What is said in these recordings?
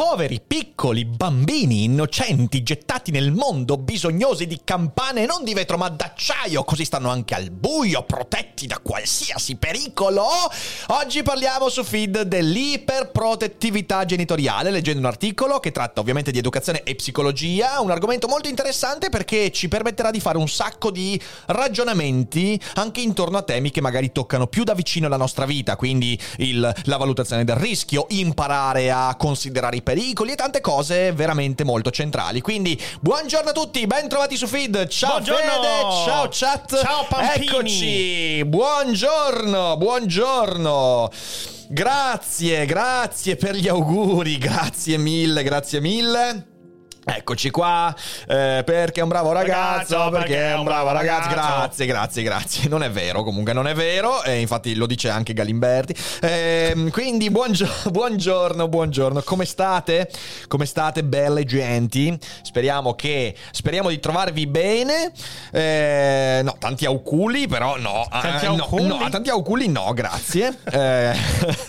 Poveri piccoli bambini innocenti gettati nel mondo bisognosi di campane non di vetro ma d'acciaio, così stanno anche al buio, protetti da qualsiasi pericolo. Oggi parliamo su feed dell'iperprotettività genitoriale, leggendo un articolo che tratta ovviamente di educazione e psicologia, un argomento molto interessante perché ci permetterà di fare un sacco di ragionamenti anche intorno a temi che magari toccano più da vicino la nostra vita, quindi il, la valutazione del rischio, imparare a considerare i pericoli e tante cose veramente molto centrali. Quindi buongiorno a tutti, ben trovati su Feed. Ciao Buongiorno. Fede, ciao chat. Ciao, Pampini. Eccoci. Buongiorno, buongiorno. Grazie, grazie per gli auguri, grazie mille, grazie mille. Eccoci qua, eh, perché è un bravo ragazzo, Ragazzo, perché è un bravo ragazzo. Grazie, grazie, grazie. Non è vero, comunque non è vero, e infatti lo dice anche Galimberti. Ehm, quindi buongio- buongiorno, buongiorno. Come state? Come state, belle genti? Speriamo che, speriamo di trovarvi bene. Eh, no, tanti auguri, però no. Tanti Eh, no, auguri? no, tanti auguri no, grazie. Eh,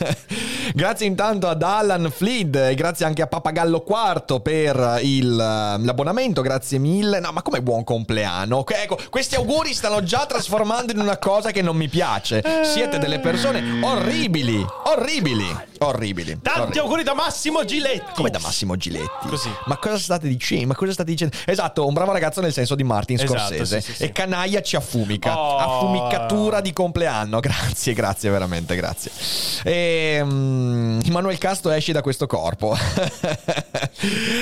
grazie intanto ad Alan Fleed e grazie anche a Papagallo Quarto per il, eh, l'abbonamento, grazie mille. No, ma come buon compleanno? Ok, Ecco, questi auguri stanno già trasformando in una cosa che non mi piace. Siete delle persone orribili, orribili, orribili. Tanti orribili. auguri da Massimo Giletti. Come da Massimo Giletti. Così. Ma cosa state dicendo? Ma cosa state dicendo? Esatto, un bravo ragazzo nel senso di Martin Esatto, Scorsese. sì, sì, sì. E canaglia ci affumica. Oh. Affumicatura di compleanno. Grazie, grazie, veramente, grazie. E, mm, Manuel Casto esci da questo corpo.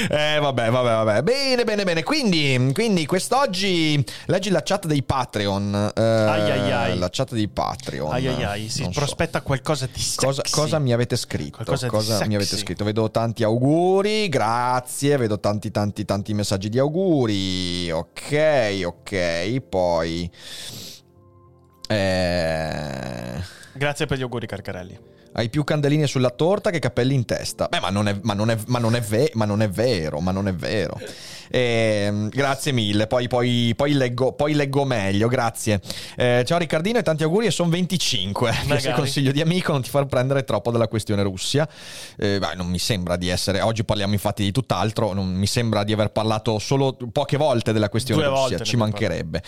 eh, vabbè, vabbè, vabbè. Bene, bene, bene. Quindi, quindi quest'oggi leggi la chat dei Patreon. Eh, Ai, ai, ai. La chat dei Patreon. Ai ai ai, si Non so. prospetta qualcosa di sexy. Cosa, cosa mi avete scritto? Qualcosa Cosa mi avete scritto? Vedo tanti auguri, grazie, vedo tanti tanti tanti messaggi di auguri. Ok, ok, poi eh, Grazie per gli auguri, Carcarelli. Hai più candeline sulla torta che capelli in testa. Beh, ma non è, ma non è- ma non è ve- ma non è vero, ma non è vero. Ehm, grazie mille, poi, poi- poi leggo, poi leggo meglio, grazie. Eh, ciao Riccardino e tanti auguri e sono 25. Questo consiglio di amico, non ti far prendere troppo dalla questione Russia. Eh, beh, non mi sembra di essere, oggi parliamo infatti di tutt'altro, non mi sembra di aver parlato solo poche volte della questione Due Russia, ci mancherebbe.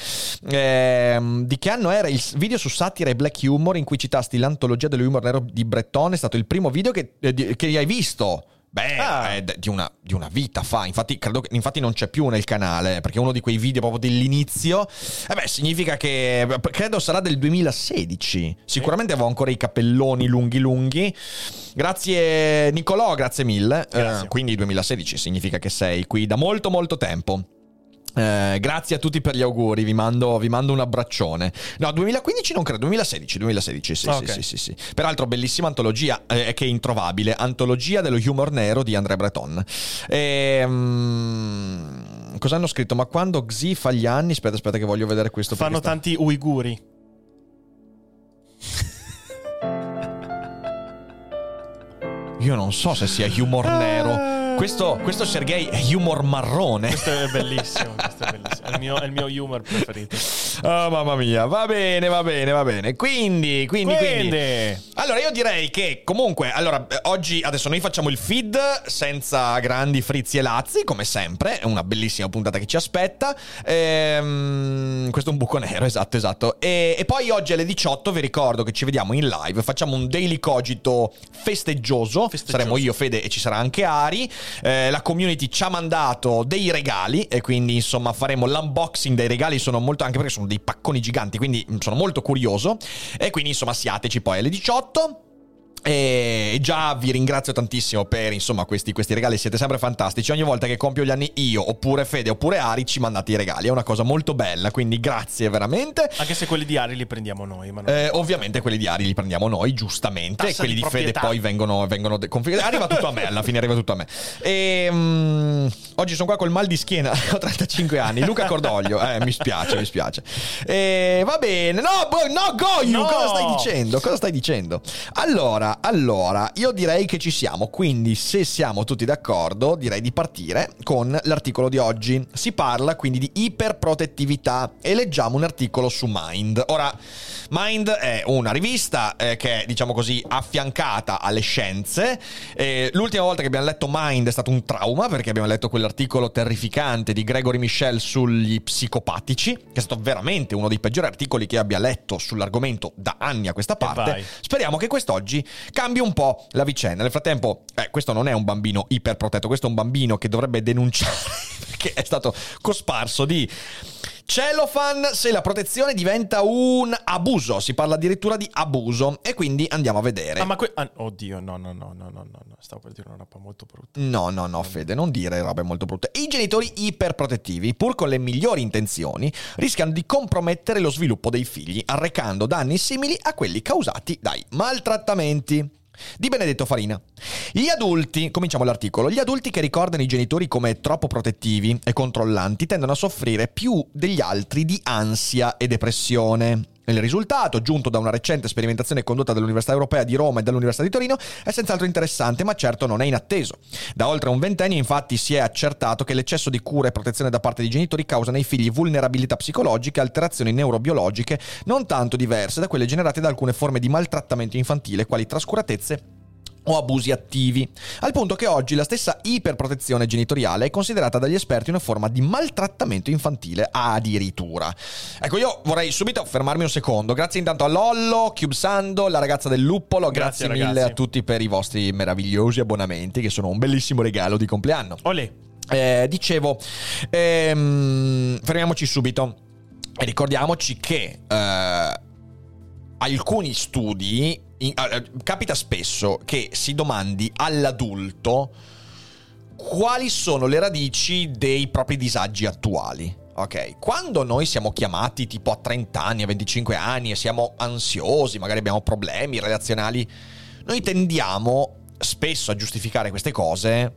Ehm, di che anno era il video su satira e black humor in cui citasti l'antologia dell'humor nero di Brettone? È stato il primo video che, eh, che hai visto? Beh, Ah. è d- di, una, di una vita fa. Infatti, credo che infatti non c'è più nel canale. Perché è uno di quei video proprio dell'inizio. E beh, significa che credo sarà del 2016. Sicuramente avevo ancora i capelloni lunghi lunghi. Grazie, Nicolò, grazie mille. Grazie. Eh, quindi 2016 significa che sei qui da molto, molto tempo. Eh, grazie a tutti per gli auguri, vi mando, vi mando un abbraccione. No, 2015 non credo, 2016, 2016, sì, Ok. sì, sì, sì. Peraltro bellissima antologia, eh, che è introvabile, antologia dello humor nero di André Breton. Ehm, cosa hanno scritto? Ma quando Xi fa gli anni, aspetta, aspetta che voglio vedere questo. Fanno sta- tanti uiguri. Io non so se sia humor nero. Questo, questo Sergei è humor marrone. Questo è bellissimo, questo è bellissimo. È il mio, è il mio humor preferito. Oh, mamma mia, va bene, va bene, va bene. Quindi, quindi, quindi. Quindi, Allora, io direi che comunque, allora, oggi adesso noi facciamo il feed senza grandi frizzi e lazzi, come sempre. È una bellissima puntata che ci aspetta. Ehm, questo è un buco nero, esatto, esatto. E, e poi oggi alle 18 vi ricordo che ci vediamo in live. Facciamo un daily cogito festeggioso. Festeggioso. Saremo io, Fede, e ci sarà anche Ari. Eh, la community ci ha mandato dei regali e quindi insomma faremo l'unboxing dei regali. Sono molto anche perché sono dei pacconi giganti, quindi mm, sono molto curioso. E quindi insomma siateci poi alle 18. E già vi ringrazio tantissimo per insomma questi, questi, regali, siete sempre fantastici. Ogni volta che compio gli anni io, oppure Fede, oppure Ari, ci mandate i regali. È una cosa molto bella, quindi grazie veramente. Anche se quelli di Ari li prendiamo noi. Ma eh, ovviamente quelli di Ari li prendiamo noi, giustamente. Tassa e quelli di, di Fede poi vengono, vengono de- Arriva tutto a me, alla fine arriva tutto a me. E, um, oggi sono qua col mal di schiena, ho 35 anni. Luca Cordoglio, eh, mi spiace, mi spiace. E, va bene, no, bo- no, Goyu, no! cosa stai dicendo? Cosa stai dicendo? Allora allora, io direi che ci siamo, quindi se siamo tutti d'accordo, direi di partire con l'articolo di oggi. Si parla quindi di iperprotettività e leggiamo un articolo su Mind. Ora, Mind è una rivista eh, che è, diciamo così, affiancata alle scienze. Eh, l'ultima volta che abbiamo letto Mind è stato un trauma perché abbiamo letto quell'articolo terrificante di Gregory Michel sugli psicopatici, che è stato veramente uno dei peggiori articoli che abbia letto sull'argomento da anni a questa parte. Speriamo che quest'oggi cambia un po' la vicenda. Nel frattempo, eh, questo non è un bambino iperprotetto, questo è un bambino che dovrebbe denunciare perché è stato cosparso di Cellophane se la protezione diventa un abuso, si parla addirittura di abuso e quindi andiamo a vedere. Ah, ma que- ah, oddio, no, no, no, no, no, no, stavo per dire una roba molto brutta. No, no, no, Fede, non dire robe molto brutte. I genitori iperprotettivi, pur con le migliori intenzioni, rischiano di compromettere lo sviluppo dei figli, arrecando danni simili a quelli causati dai maltrattamenti di Benedetto Farina. Gli adulti, cominciamo l'articolo, gli adulti che ricordano i genitori come troppo protettivi e controllanti tendono a soffrire più degli altri di ansia e depressione. Il risultato, giunto da una recente sperimentazione condotta dall'Università Europea di Roma e dall'Università di Torino, è senz'altro interessante, ma certo non è inatteso. Da oltre un ventennio, infatti, si è accertato che l'eccesso di cura e protezione da parte dei genitori causa nei figli vulnerabilità psicologiche e alterazioni neurobiologiche non tanto diverse da quelle generate da alcune forme di maltrattamento infantile, quali trascuratezze o abusi attivi, al punto che oggi la stessa iperprotezione genitoriale è considerata dagli esperti una forma di maltrattamento infantile addirittura. Ecco, io vorrei subito fermarmi un secondo. Grazie intanto a Lollo, CubeSando, la ragazza del luppolo, grazie, grazie mille a tutti per i vostri meravigliosi abbonamenti che sono un bellissimo regalo di compleanno. Olè. Eh, dicevo, ehm, fermiamoci subito e ricordiamoci che eh, alcuni studi in, uh, capita spesso che si domandi all'adulto quali sono le radici dei propri disagi attuali. Ok, quando noi siamo chiamati tipo a 30 anni, a 25 anni e siamo ansiosi, magari abbiamo problemi relazionali, noi tendiamo spesso a giustificare queste cose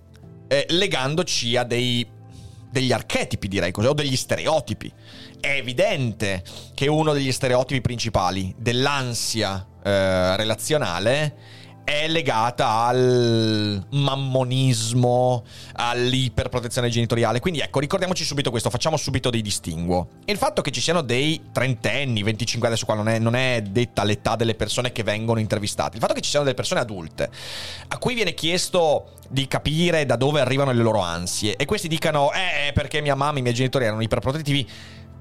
eh, legandoci a dei, degli archetipi, direi così, o degli stereotipi. È evidente che uno degli stereotipi principali dell'ansia eh, relazionale è legata al mammonismo, all'iperprotezione genitoriale. Quindi ecco, ricordiamoci subito questo, facciamo subito dei distinguo. Il fatto che ci siano dei trentenni, 25, adesso qua non è, non è detta l'età delle persone che vengono intervistate, il fatto che ci siano delle persone adulte a cui viene chiesto di capire da dove arrivano le loro ansie e questi dicano, eh, perché mia mamma e i miei genitori erano iperprotettivi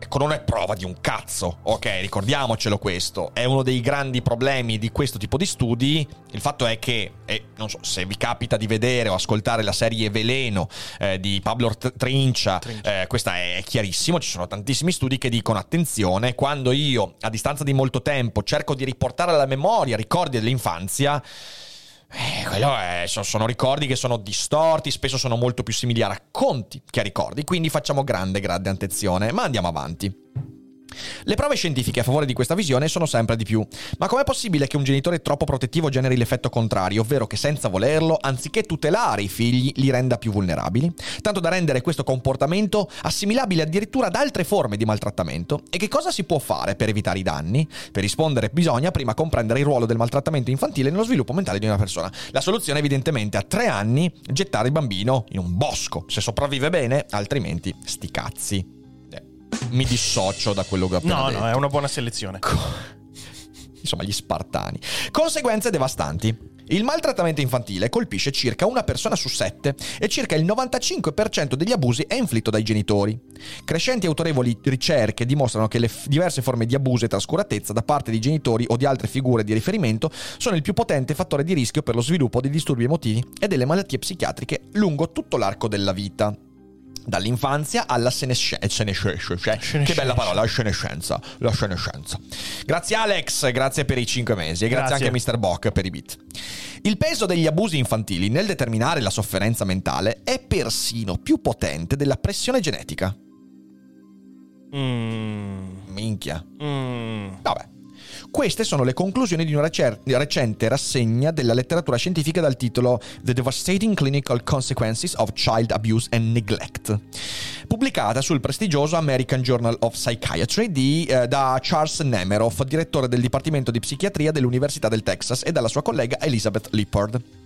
Ecco, non è prova di un cazzo, ok? Ricordiamocelo questo. È uno dei grandi problemi di questo tipo di studi. Il fatto è che, e non so se vi capita di vedere o ascoltare la serie Veleno eh, di Pablo Trincia. Eh, questa è chiarissimo. Ci sono tantissimi studi che dicono: attenzione, quando io a distanza di molto tempo cerco di riportare alla memoria ricordi dell'infanzia eh, quello è, sono ricordi che sono distorti, spesso sono molto più simili a racconti che a ricordi, quindi facciamo grande, grande attenzione, ma andiamo avanti. Le prove scientifiche a favore di questa visione sono sempre di più, ma com'è possibile che un genitore troppo protettivo generi l'effetto contrario, ovvero che senza volerlo, anziché tutelare i figli, li renda più vulnerabili? Tanto da rendere questo comportamento assimilabile addirittura ad altre forme di maltrattamento? E che cosa si può fare per evitare i danni? Per rispondere bisogna prima comprendere il ruolo del maltrattamento infantile nello sviluppo mentale di una persona. La soluzione evidentemente a tre anni gettare il bambino in un bosco, se sopravvive bene, altrimenti sti cazzi mi dissocio da quello che ho appena no, detto. No, no, è una buona selezione. Insomma, gli spartani. Conseguenze devastanti. Il maltrattamento infantile colpisce circa una persona su sette e circa il 95% degli abusi è inflitto dai genitori. Crescenti e autorevoli ricerche dimostrano che le f- diverse forme di abuso e trascuratezza da parte di genitori o di altre figure di riferimento sono il più potente fattore di rischio per lo sviluppo dei disturbi emotivi e delle malattie psichiatriche lungo tutto l'arco della vita. Dall'infanzia alla senescenza. Che bella parola, senescenza. La senescenza. Grazie Alex, grazie per i 5 mesi e grazie, Grazie. anche a Mr. Bock per i beat. Il peso degli abusi infantili nel determinare la sofferenza mentale è persino più potente della pressione genetica. Mm, Minchia. mm. Vabbè. Queste sono le conclusioni di una recente rassegna della letteratura scientifica dal titolo The Devastating Clinical Consequences of Child Abuse and Neglect, pubblicata sul prestigioso American Journal of Psychiatry di, eh, da Charles Nemeroff, direttore del Dipartimento di Psichiatria dell'Università del Texas, e dalla sua collega Elizabeth Lippard.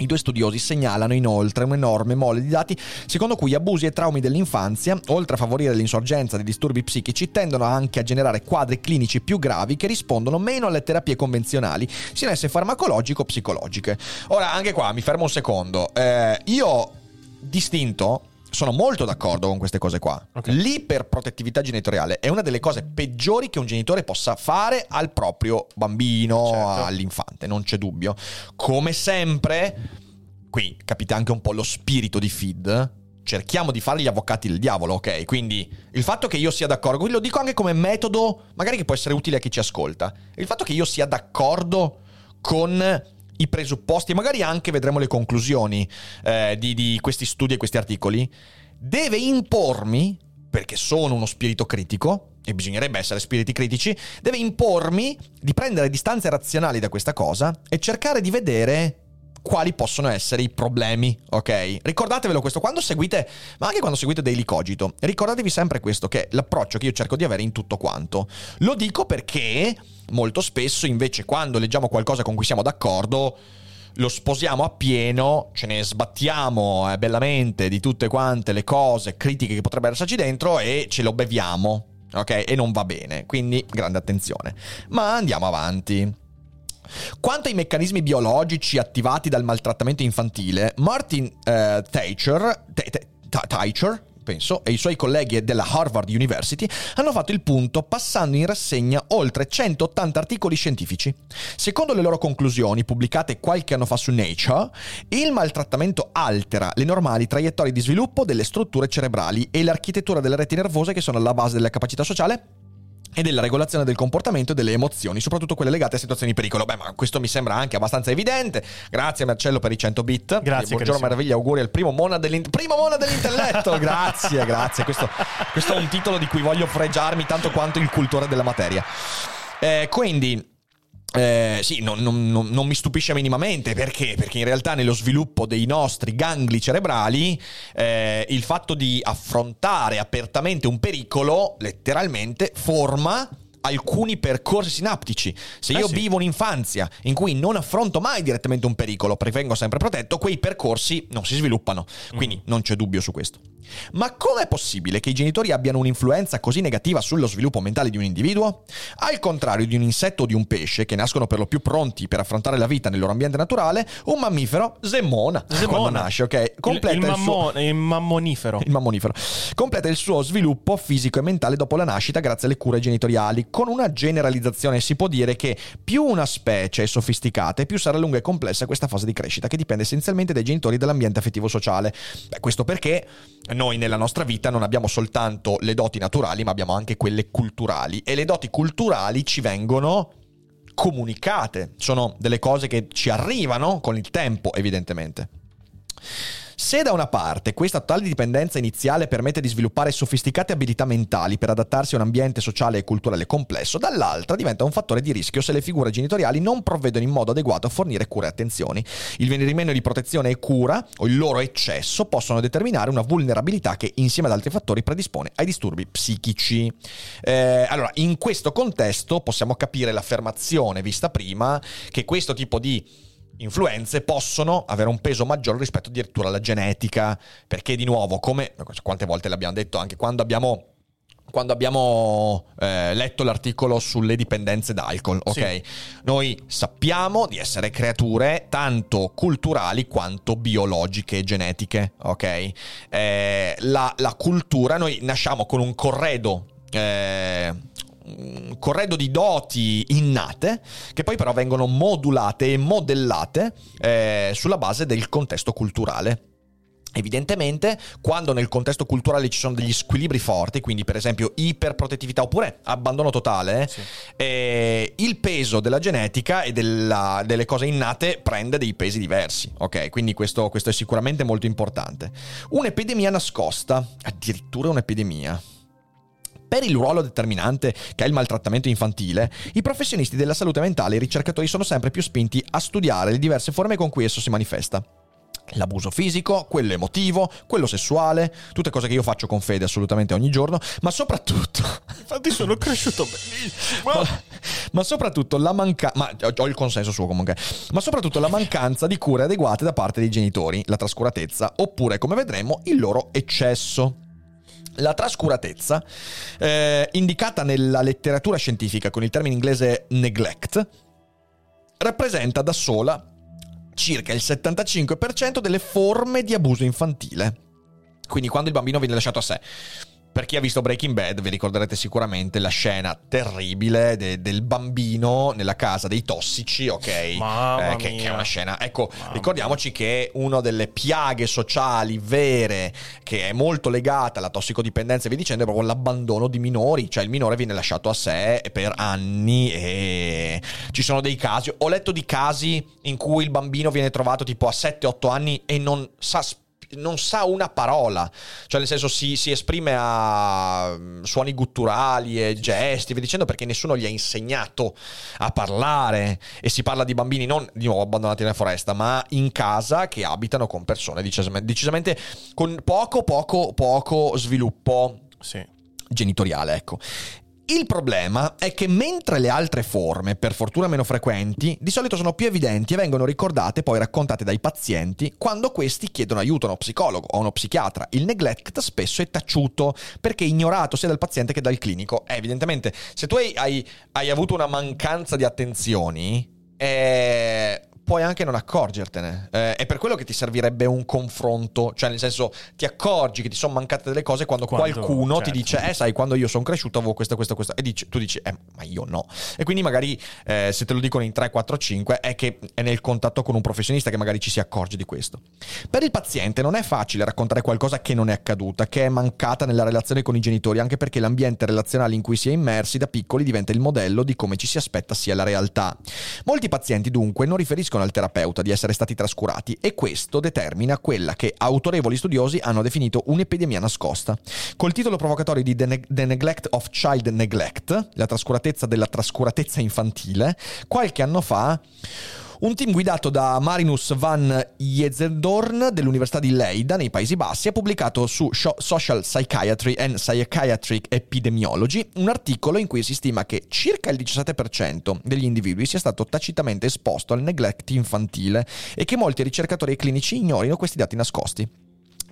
I due studiosi segnalano inoltre un'enorme mole di dati secondo cui abusi e traumi dell'infanzia, oltre a favorire l'insorgenza di disturbi psichici, tendono anche a generare quadri clinici più gravi che rispondono meno alle terapie convenzionali, siano esse farmacologiche o psicologiche. Ora, anche qua mi fermo un secondo. Eh, io, distinto, sono molto d'accordo con queste cose qua. Ok. L'iperprotettività genitoriale è una delle cose peggiori che un genitore possa fare al proprio bambino, Certo. all'infante, non c'è dubbio. Come sempre, qui capite anche un po' lo spirito di Feed. Cerchiamo di fare gli avvocati del diavolo, ok? Quindi il fatto che io sia d'accordo, lo dico anche come metodo, magari che può essere utile a chi ci ascolta. Il fatto che io sia d'accordo con i presupposti, e magari anche vedremo le conclusioni eh, di, di questi studi e questi articoli, deve impormi, perché sono uno spirito critico, e bisognerebbe essere spiriti critici, deve impormi di prendere distanze razionali da questa cosa e cercare di vedere quali possono essere i problemi, ok? Ricordatevelo questo, quando seguite, ma anche quando seguite Daily Cogito, ricordatevi sempre questo, che è l'approccio che io cerco di avere in tutto quanto. Lo dico perché molto spesso invece quando leggiamo qualcosa con cui siamo d'accordo, lo sposiamo appieno, ce ne sbattiamo eh, bellamente di tutte quante le cose critiche che potrebbero esserci dentro e ce lo beviamo, ok? E non va bene, quindi grande attenzione. Ma andiamo avanti. Quanto ai meccanismi biologici attivati dal maltrattamento infantile, Martin eh, Ta- Teicher, penso, e i suoi colleghi della Harvard University hanno fatto il punto passando in rassegna oltre 180 articoli scientifici. Secondo le loro conclusioni, pubblicate qualche anno fa su Nature, il maltrattamento altera le normali traiettorie di sviluppo delle strutture cerebrali e l'architettura delle reti nervose che sono alla base della capacità sociale e della regolazione del comportamento e delle emozioni, soprattutto quelle legate a situazioni di pericolo. Beh, ma questo mi sembra anche abbastanza evidente. Grazie Marcello per i 100 bit. Grazie, Buongiorno carissimo. meraviglia, auguri al primo mona, dell'in- primo mona dell'intelletto. grazie, grazie. Questo, questo è un titolo di cui voglio fregiarmi tanto quanto il cultore della materia. Eh, quindi... Eh, sì, non, non- non- non mi stupisce minimamente perché? Perché in realtà nello sviluppo dei nostri gangli cerebrali eh, il fatto di affrontare apertamente un pericolo letteralmente forma alcuni percorsi sinaptici. Se Eh io sì. vivo un'infanzia in cui non affronto mai direttamente un pericolo, perché vengo sempre protetto, quei percorsi non si sviluppano. Quindi Mm. non c'è dubbio su questo. Ma com'è possibile che i genitori abbiano un'influenza così negativa sullo sviluppo mentale di un individuo? Al contrario di un insetto o di un pesce, che nascono per lo più pronti per affrontare la vita nel loro ambiente naturale, un mammifero semona, quando Semona. nasce, ok? Il, Completa il, il suo- mammo- il mammonifero. il mammonifero. Completa il suo sviluppo fisico e mentale dopo la nascita grazie alle cure genitoriali. Con una generalizzazione si può dire che più una specie è sofisticata e più sarà lunga e complessa questa fase di crescita che dipende essenzialmente dai genitori e dall'ambiente affettivo sociale. Beh, questo perché noi nella nostra vita non abbiamo soltanto le doti naturali ma abbiamo anche quelle culturali e le doti culturali ci vengono comunicate, sono delle cose che ci arrivano con il tempo evidentemente. Se da una parte questa totale dipendenza iniziale permette di sviluppare sofisticate abilità mentali per adattarsi a un ambiente sociale e culturale complesso, dall'altra diventa un fattore di rischio se le figure genitoriali non provvedono in modo adeguato a fornire cure e attenzioni. Il venire meno di protezione e cura, o il loro eccesso, possono determinare una vulnerabilità che insieme ad altri fattori predispone ai disturbi psichici. Eh, allora, in questo contesto possiamo capire l'affermazione vista prima che questo tipo di influenze possono avere un peso maggiore rispetto addirittura alla genetica, perché di nuovo, come quante volte l'abbiamo detto anche quando abbiamo quando abbiamo eh, letto l'articolo sulle dipendenze d'alcol, ok? Sì. Noi sappiamo di essere creature tanto culturali quanto biologiche e genetiche, ok? Eh, la, la cultura, noi nasciamo con un corredo. eh, corredo di doti innate che poi però vengono modulate e modellate eh, sulla base del contesto culturale. Evidentemente, quando nel contesto culturale ci sono degli squilibri forti, quindi per esempio iperprotettività oppure abbandono totale, Sì. eh, il peso della genetica e della- delle cose innate prende dei pesi diversi. Ok, quindi questo, questo è sicuramente molto importante. Un'epidemia nascosta, addirittura un'epidemia. Per il ruolo determinante che è il maltrattamento infantile, i professionisti della salute mentale e i ricercatori sono sempre più spinti a studiare le diverse forme con cui esso si manifesta. L'abuso fisico, quello emotivo, quello sessuale, tutte cose che io faccio con fede assolutamente ogni giorno, ma soprattutto Infatti sono cresciuto benissimo. ma, ma soprattutto la mancanza. Ma ho il consenso suo comunque. Ma soprattutto la mancanza di cure adeguate da parte dei genitori, la trascuratezza, oppure, come vedremo, il loro eccesso. La trascuratezza, eh, indicata nella letteratura scientifica con il termine inglese neglect, rappresenta da sola circa il 75% delle forme di abuso infantile. Quindi quando il bambino viene lasciato a sé. Per chi ha visto Breaking Bad, vi ricorderete sicuramente la scena terribile de- del bambino nella casa dei tossici, ok? Eh, che, che è mia. una scena. Ecco, Mamma ricordiamoci che una delle piaghe sociali vere, che è molto legata alla tossicodipendenza e via dicendo, è proprio l'abbandono di minori. Cioè, il minore viene lasciato a sé per anni e ci sono dei casi. Ho letto di casi in cui il bambino viene trovato tipo a 7-8 anni e non sa sp- non sa una parola, cioè nel senso si, si esprime a mm, suoni gutturali e gesti, vi dicendo perché nessuno gli ha insegnato a parlare e si parla di bambini non di nuovo abbandonati nella foresta, ma in casa che abitano con persone decisamente, decisamente con poco poco poco sviluppo Sì. genitoriale, ecco. Il problema è che mentre le altre forme, per fortuna meno frequenti, di solito sono più evidenti e vengono ricordate e poi raccontate dai pazienti quando questi chiedono aiuto a uno psicologo o a uno psichiatra, il neglect spesso è taciuto perché ignorato sia dal paziente che dal clinico. Evidentemente, se tu hai- hai avuto una mancanza di attenzioni, eh, puoi anche non accorgertene. Eh, è per quello che ti servirebbe un confronto, cioè nel senso ti accorgi che ti sono mancate delle cose quando, Quando- qualcuno ti certo. dice, eh sai, quando io sono cresciuto avevo questa, questa, questa, e dici- tu dici, eh ma io no. E quindi magari eh, se te lo dicono in 3, 4, 5 è che è nel contatto con un professionista che magari ci si accorge di questo. Per il paziente non è facile raccontare qualcosa che non è accaduta, che è mancata nella relazione con i genitori, anche perché l'ambiente relazionale in cui si è immersi da piccoli diventa il modello di come ci si aspetta sia la realtà. Molti pazienti dunque non riferiscono al terapeuta di essere stati trascurati e questo determina quella che autorevoli studiosi hanno definito un'epidemia nascosta. Col titolo provocatorio di The, Ne- The Neglect of Child Neglect, la trascuratezza della trascuratezza infantile, qualche anno fa un team guidato da Marinus van Jezendorn dell'Università di Leida nei Paesi Bassi ha pubblicato su Social Psychiatry and Psychiatric Epidemiology un articolo in cui si stima che circa il 17% degli individui sia stato tacitamente esposto al neglect infantile e che molti ricercatori e clinici ignorino questi dati nascosti.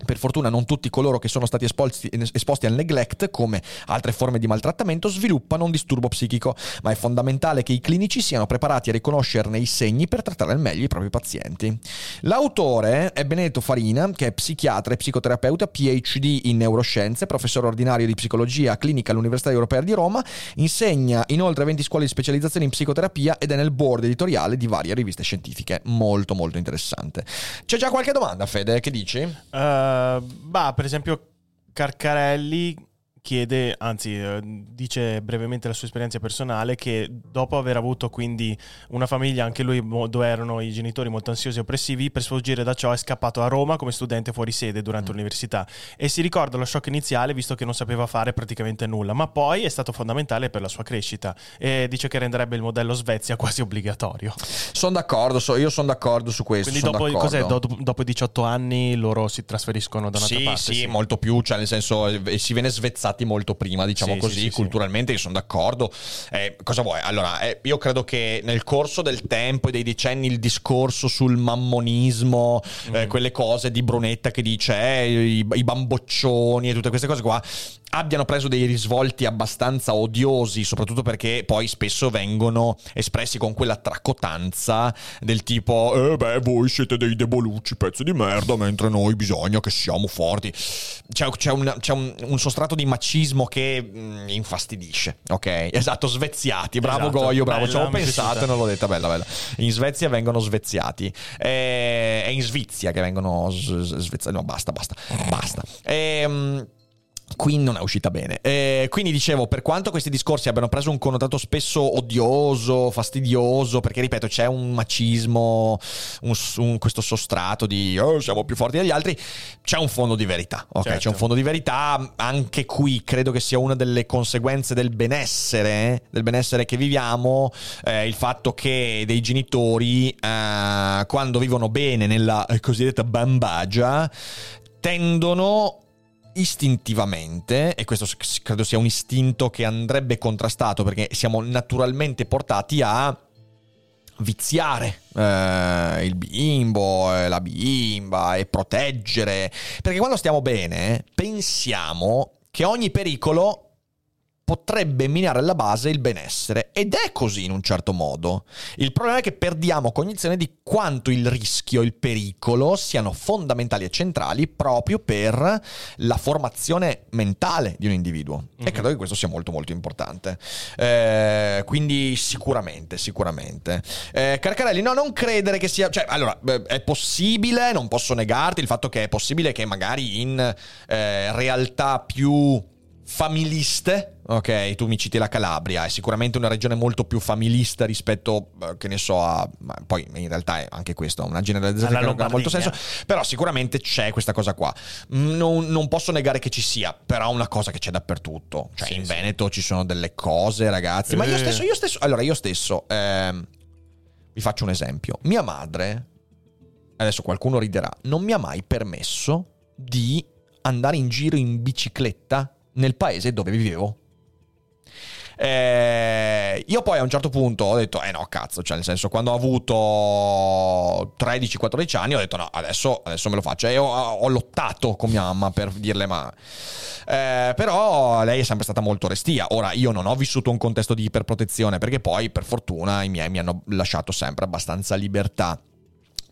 Per fortuna non tutti coloro che sono stati esposti, esposti al neglect, come altre forme di maltrattamento, sviluppano un disturbo psichico, ma è fondamentale che i clinici siano preparati a riconoscerne i segni per trattare al meglio i propri pazienti. L'autore è Benedetto Farina, che è psichiatra e psicoterapeuta, PhD in neuroscienze, professore ordinario di psicologia clinica all'Università Europea di Roma, insegna in oltre 20 scuole di specializzazione in psicoterapia ed è nel board editoriale di varie riviste scientifiche. Molto molto interessante. C'è già qualche domanda, Fede? Che dici? Eh, bah, per esempio, Carcarelli chiede, anzi eh, dice brevemente la sua esperienza personale che dopo aver avuto quindi una famiglia, anche lui dove erano i genitori molto ansiosi e oppressivi, per sfuggire da ciò è scappato a Roma come studente fuori sede durante l'università e si ricorda lo shock iniziale visto che non sapeva fare praticamente nulla, ma poi è stato fondamentale per la sua crescita e dice che renderebbe il modello Svezia quasi obbligatorio. Sono d'accordo, so- io sono d'accordo su questo. Quindi dopo, cos'è, dopo, dopo i 18 anni loro si trasferiscono da un'altra Sì, parte? sì, molto più, cioè nel senso eh, si viene svezzati molto prima, diciamo Sì, così, sì, culturalmente sono d'accordo. Eh, cosa vuoi? Allora, eh, io credo che nel corso del tempo e dei decenni il discorso sul mammonismo, eh, Mm. quelle cose di Brunetta che dice eh, i, i bamboccioni e tutte queste cose qua abbiano preso dei risvolti abbastanza odiosi, soprattutto perché poi spesso vengono espressi con quella tracotanza del tipo eh beh voi siete dei debolucci pezzi di merda mentre noi bisogna che siamo forti c'è, c'è un, c'è un- un sostrato di macismo che mh, infastidisce, ok? Esatto, sveziati, bravo Esatto. Goio, bravo, ci avevo è pensato e non l'ho detta, bella, bella. In Svezia vengono sveziati, Eh, è in Svezia che vengono s- s- sveziati, no basta, basta, basta. Ehm... Qui non è uscita bene. Eh, quindi dicevo, per quanto questi discorsi abbiano preso un connotato spesso odioso, fastidioso, perché ripeto, c'è un macismo, un, un- questo sostrato di "Oh, siamo più forti degli altri, c'è un fondo di verità. Ok, Certo. c'è un fondo di verità. Anche qui credo che sia una delle conseguenze del benessere, del benessere che viviamo, eh, il fatto che dei genitori, eh, quando vivono bene nella eh, cosiddetta bambagia, tendono istintivamente, e questo credo sia un istinto che andrebbe contrastato perché siamo naturalmente portati a viziare eh, il bimbo, eh, la bimba e proteggere. Perché quando stiamo bene pensiamo che ogni pericolo potrebbe minare alla base il benessere ed è così in un certo modo. Il problema è che perdiamo cognizione di quanto il rischio, il pericolo siano fondamentali e centrali proprio per la formazione mentale di un individuo. E Mhm. credo che questo sia molto molto importante. Eh, quindi sicuramente, sicuramente. Eh, Carcarelli, no, non credere che sia... Cioè, allora, beh, è possibile, non posso negarti il fatto che è possibile che magari in eh, realtà più familiste, ok, tu mi citi la Calabria, è sicuramente una regione molto più familista rispetto, eh, che ne so, a... poi in realtà è anche questo, una generalizzazione che non ha molto senso, però sicuramente c'è questa cosa qua. Mm, Non, non posso negare che ci sia, però è una cosa che c'è dappertutto. Cioè, Sì, in sì. Veneto ci sono delle cose, ragazzi. Ma io Eh. stesso, io stesso, allora io stesso, ehm, vi faccio un esempio. Mia madre, adesso qualcuno riderà, non mi ha mai permesso di andare in giro in bicicletta nel paese dove vivevo. Eh, io poi a un certo punto ho detto, eh no, cazzo, cioè nel senso quando ho avuto 13-14 anni ho detto no, adesso, adesso me lo faccio. E ho, ho lottato con mia mamma per dirle ma... Eh, però lei è sempre stata molto restia. Ora io non ho vissuto un contesto di iperprotezione perché poi per fortuna i miei mi hanno lasciato sempre abbastanza libertà.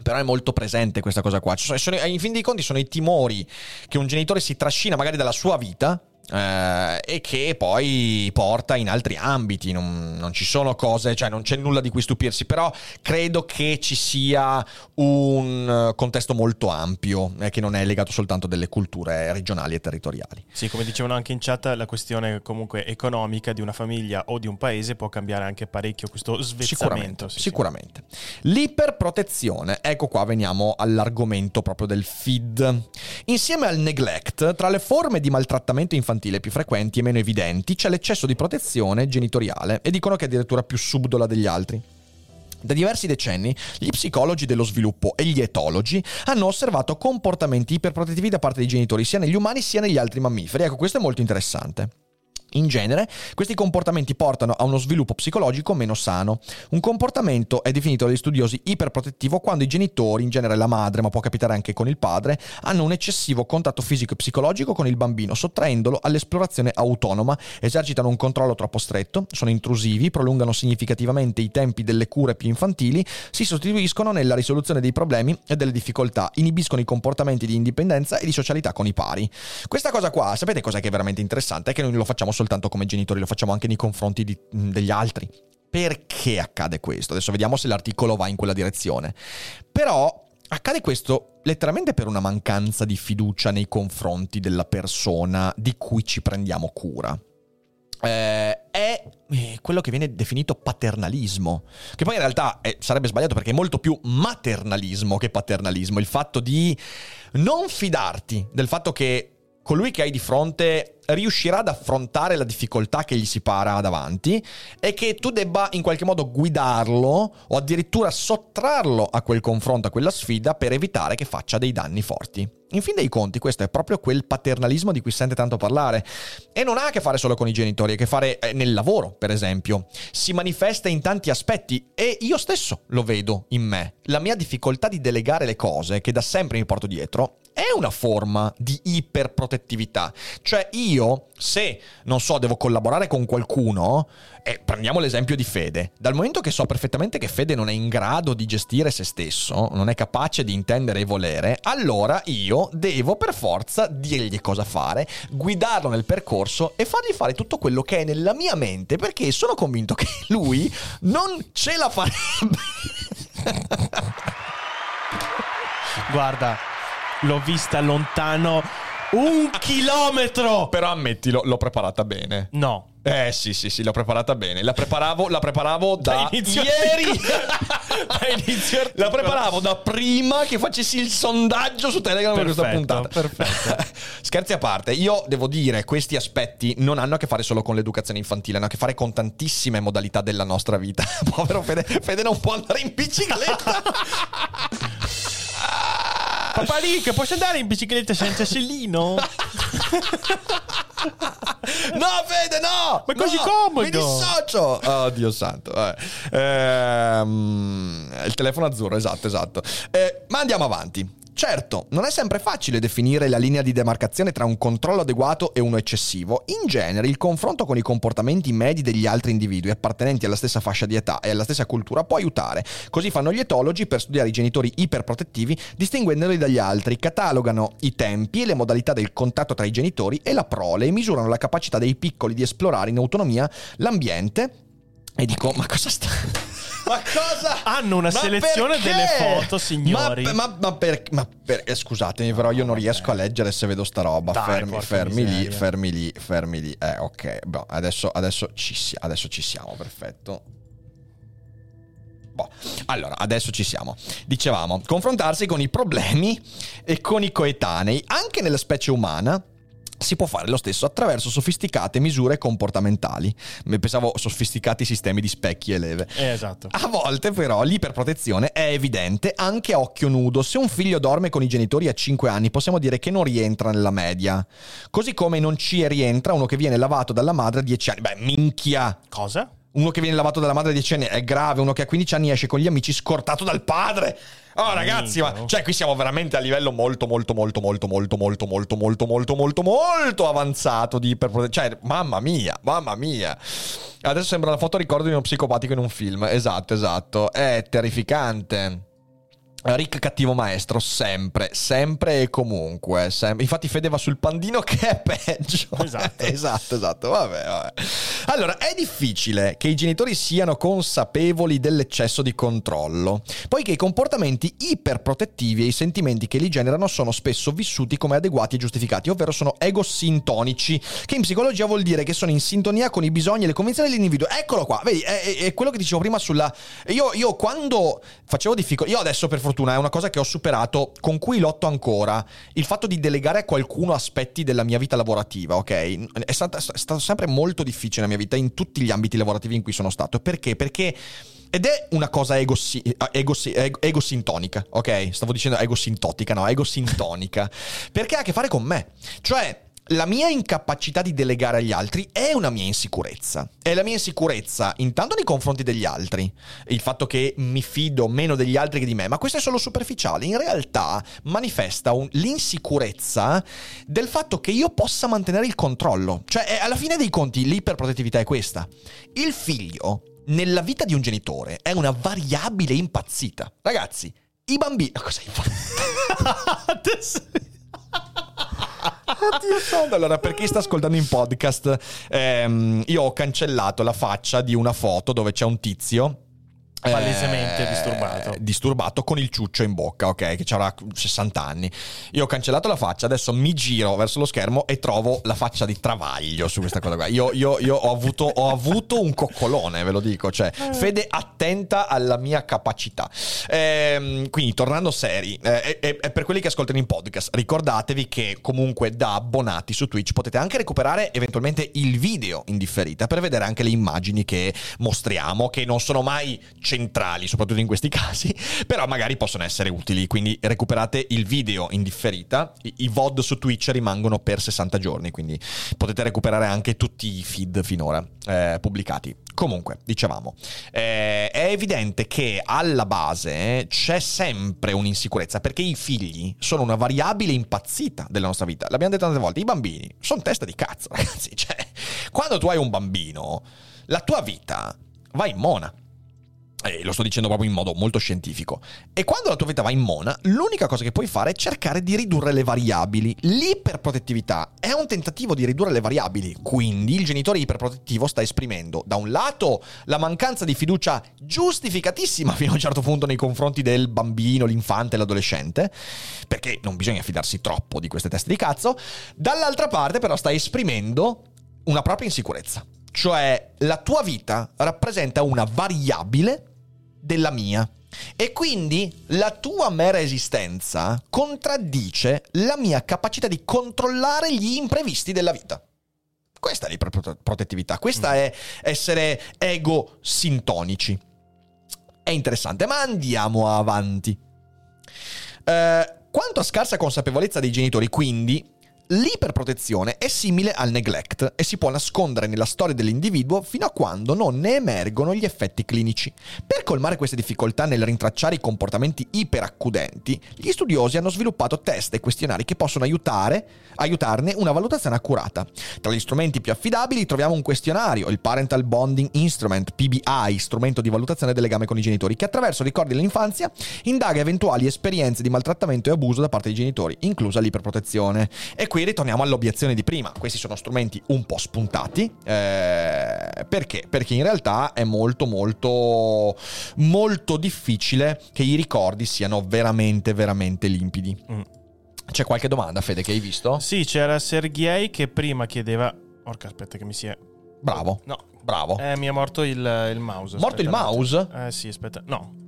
Però è molto presente questa cosa qua. Ci sono- sono- in fin dei conti sono i timori che un genitore si trascina magari dalla sua vita eh, e che poi porta in altri ambiti. Non, non ci sono cose, cioè non c'è nulla di cui stupirsi. Però credo che ci sia un contesto molto ampio eh, che non è legato soltanto delle culture regionali e territoriali. Sì, come dicevano anche in chat, la questione comunque economica di una famiglia o di un paese può cambiare anche parecchio questo Sicuramente, svezzamento. sì, sì. sicuramente. L'iperprotezione, ecco qua veniamo all'argomento proprio del feed. Insieme al neglect, tra le forme di maltrattamento infantile più frequenti e meno evidenti, c'è l'eccesso di protezione genitoriale e dicono che è addirittura più subdola degli altri. Da diversi decenni, gli psicologi dello sviluppo e gli etologi hanno osservato comportamenti iperprotettivi da parte dei genitori sia negli umani sia negli altri mammiferi. Ecco, questo è molto interessante. In genere, questi comportamenti portano a uno sviluppo psicologico meno sano. Un comportamento è definito dagli studiosi iperprotettivo quando i genitori, in genere la madre, ma può capitare anche con il padre, hanno un eccessivo contatto fisico e psicologico con il bambino, sottraendolo all'esplorazione autonoma, esercitano un controllo troppo stretto, sono intrusivi, prolungano significativamente i tempi delle cure più infantili, si sostituiscono nella risoluzione dei problemi e delle difficoltà, inibiscono i comportamenti di indipendenza e di socialità con i pari. Questa cosa qua, sapete cosa che è veramente interessante? È che noi lo facciamo soltanto come genitori, lo facciamo anche nei confronti di- degli altri. Perché accade questo? Adesso vediamo se l'articolo va in quella direzione. Però accade questo letteralmente per una mancanza di fiducia nei confronti della persona di cui ci prendiamo cura. Eh, è eh, quello che viene definito paternalismo, che poi in realtà eh, sarebbe sbagliato perché è molto più maternalismo che paternalismo, il fatto di non fidarti del fatto che colui che hai di fronte riuscirà ad affrontare la difficoltà che gli si para davanti e che tu debba in qualche modo guidarlo o addirittura sottrarlo a quel confronto, a quella sfida per evitare che faccia dei danni forti. In fin dei conti questo è proprio quel paternalismo di cui sente tanto parlare e non ha a che fare solo con i genitori, ha a che fare eh, nel lavoro, per esempio. Si manifesta in tanti aspetti e io stesso lo vedo in me. La mia difficoltà di delegare le cose che da sempre mi porto dietro è una forma di iperprotettività. Cioè io, se, non so, devo collaborare con qualcuno, e prendiamo l'esempio di Fede, dal momento che so perfettamente che Fede non è in grado di gestire se stesso, non è capace di intendere e volere, allora io devo per forza dirgli cosa fare, guidarlo nel percorso e fargli fare tutto quello che è nella mia mente, perché sono convinto che lui non ce la farebbe. Guarda, l'ho vista lontano un chilometro. Però ammettilo, l'ho preparata bene. No. Eh sì, sì, sì, l'ho preparata bene. La preparavo, la preparavo da, inizio ieri. Da inizio la preparavo da prima che facessi il sondaggio su Telegram per questa puntata. perfetto. Scherzi a parte, io devo dire, questi aspetti non hanno a che fare solo con l'educazione infantile, hanno a che fare con tantissime modalità della nostra vita. Povero Fede, Fede non può andare in bicicletta. Papà Rick, puoi andare in bicicletta senza sellino? No, Fede, no! Ma è così No, comodo! Mi dissocio! Oh, Dio santo. vabbè. Ehm, il telefono azzurro, esatto, esatto. Eh, ma andiamo avanti. Certo, non è sempre facile definire la linea di demarcazione tra un controllo adeguato e uno eccessivo. In genere, il confronto con i comportamenti medi degli altri individui appartenenti alla stessa fascia di età e alla stessa cultura può aiutare. Così fanno gli etologi per studiare i genitori iperprotettivi, distinguendoli dagli altri, catalogano i tempi e le modalità del contatto tra i genitori e la prole e misurano la capacità dei piccoli di esplorare in autonomia l'ambiente. E dico, ma cosa sta... Ma cosa? Hanno una Ma selezione perché? delle foto, signori. Ma, ma, ma per, ma per- eh, scusatemi, però io non riesco a leggere se vedo sta roba. Dai, fermi, fermi lì, fermi lì, fermi lì. Eh, ok. boh, adesso, adesso, ci adesso ci siamo, perfetto. Boh. Allora, adesso ci siamo. Dicevamo, confrontarsi con i problemi e con i coetanei, anche nella specie umana. Si può fare lo stesso attraverso sofisticate misure comportamentali. Pensavo sofisticati sistemi di specchi e leve. Eh, esatto. A volte però l'iperprotezione è evidente anche a occhio nudo. Se un figlio dorme con i genitori a 5 anni possiamo dire che non rientra nella media. Così come non ci rientra uno che viene lavato dalla madre a 10 anni. Beh, minchia! Cosa? Uno che viene lavato dalla madre a 10 anni è grave, uno che a 15 anni esce con gli amici scortato dal padre. Oh ragazzi, ma cioè qui siamo veramente a livello molto molto molto molto molto molto molto molto molto molto molto avanzato di iperprotezione. Cioè, mamma mia, mamma mia. Adesso sembra la foto ricordo di uno psicopatico in un film. Esatto, esatto. È terrificante. Rick cattivo maestro, sempre, sempre e comunque. sem- Infatti Fede va sul pandino che è peggio. Esatto. esatto, esatto. Vabbè, vabbè. Allora, è difficile che i genitori siano consapevoli dell'eccesso di controllo, poiché i comportamenti iperprotettivi e i sentimenti che li generano sono spesso vissuti come adeguati e giustificati, ovvero sono egosintonici, che in psicologia vuol dire che sono in sintonia con i bisogni e le convinzioni dell'individuo. Eccolo qua, vedi, è, è- quello che dicevo prima sulla... Io, io quando facevo difficoltà... Io adesso per fortuna è una cosa che ho superato, con cui lotto ancora, il fatto di delegare a qualcuno aspetti della mia vita lavorativa, ok? È, stata- è stato sempre molto difficile nella mia vita in tutti gli ambiti lavorativi in cui sono stato. Perché? Perché... Ed è una cosa egosi- egosi- eg- egosintonica, ok? Stavo dicendo egosintotica, no, egosintonica. Perché ha a che fare con me. Cioè, la mia incapacità di delegare agli altri è una mia insicurezza. È la mia insicurezza intanto nei confronti degli altri, il fatto che mi fido meno degli altri che di me, ma questo è solo superficiale. In realtà manifesta un- l'insicurezza del fatto che io possa mantenere il controllo. Cioè, è- alla fine dei conti, l'iperprotettività è questa. Il figlio, nella vita di un genitore, è una variabile impazzita. Ragazzi, i bambini... Cosa hai fatto? Oddio santo. Allora, per chi sta ascoltando in podcast, ehm, io ho cancellato la faccia di una foto dove c'è un tizio. Palesemente disturbato. Disturbato con il ciuccio in bocca, ok? Che avrà 60 anni. Io ho cancellato la faccia, adesso mi giro verso lo schermo e trovo la faccia di travaglio su questa cosa qua. Io, io- io ho, avuto, ho avuto un coccolone, ve lo dico. Cioè, fede attenta alla mia capacità. Ehm, quindi, tornando seri, eh, e, e per quelli che ascoltano in podcast, ricordatevi che comunque da abbonati su Twitch potete anche recuperare eventualmente il video in differita per vedere anche le immagini che mostriamo, che non sono mai centrali, soprattutto in questi casi, però magari possono essere utili, quindi recuperate il video in differita, i, i VOD su Twitch rimangono per 60 giorni, quindi potete recuperare anche tutti i feed finora eh, pubblicati. Comunque, dicevamo, eh, è evidente che alla base c'è sempre un'insicurezza perché i figli sono una variabile impazzita della nostra vita. L'abbiamo detto tante volte, i bambini sono testa di cazzo, ragazzi. Cioè, quando tu hai un bambino, la tua vita va in mona. E lo sto dicendo proprio in modo molto scientifico. E quando la tua vita va in mona, l'unica cosa che puoi fare è cercare di ridurre le variabili. L'iperprotettività è un tentativo di ridurre le variabili. Quindi il genitore iperprotettivo sta esprimendo, da un lato, la mancanza di fiducia giustificatissima fino a un certo punto nei confronti del bambino, l'infante, l'adolescente, perché non bisogna fidarsi troppo di queste teste di cazzo. Dall'altra parte, però, sta esprimendo una propria insicurezza. Cioè, la tua vita rappresenta una variabile della mia. E quindi la tua mera esistenza contraddice la mia capacità di controllare gli imprevisti della vita. Questa è l'iperprotettività, questa è essere ego sintonici. È interessante, ma andiamo avanti. Eh, quanto a scarsa consapevolezza dei genitori, quindi, L'iperprotezione è simile al neglect e si può nascondere nella storia dell'individuo fino a quando non ne emergono gli effetti clinici. Per colmare queste difficoltà nel rintracciare i comportamenti iperaccudenti, gli studiosi hanno sviluppato test e questionari che possono aiutare, aiutarne una valutazione accurata. Tra gli strumenti più affidabili troviamo un questionario, il Parental Bonding Instrument, PBI, strumento di valutazione del legame con i genitori, che attraverso ricordi dell'infanzia indaga eventuali esperienze di maltrattamento e abuso da parte dei genitori, inclusa l'iperprotezione. E qui ritorniamo all'obiezione di prima. Questi sono strumenti un po' spuntati. Eh, perché? Perché in realtà è molto, molto, molto difficile che i ricordi siano veramente, veramente limpidi. Mm. C'è qualche domanda, Fede, che hai visto? Sì, c'era Sergei che prima chiedeva. Porca, aspetta, che mi si è. Bravo. No. Bravo. Eh, mi è morto il, il mouse. Morto il mouse? Eh sì, aspetta. No.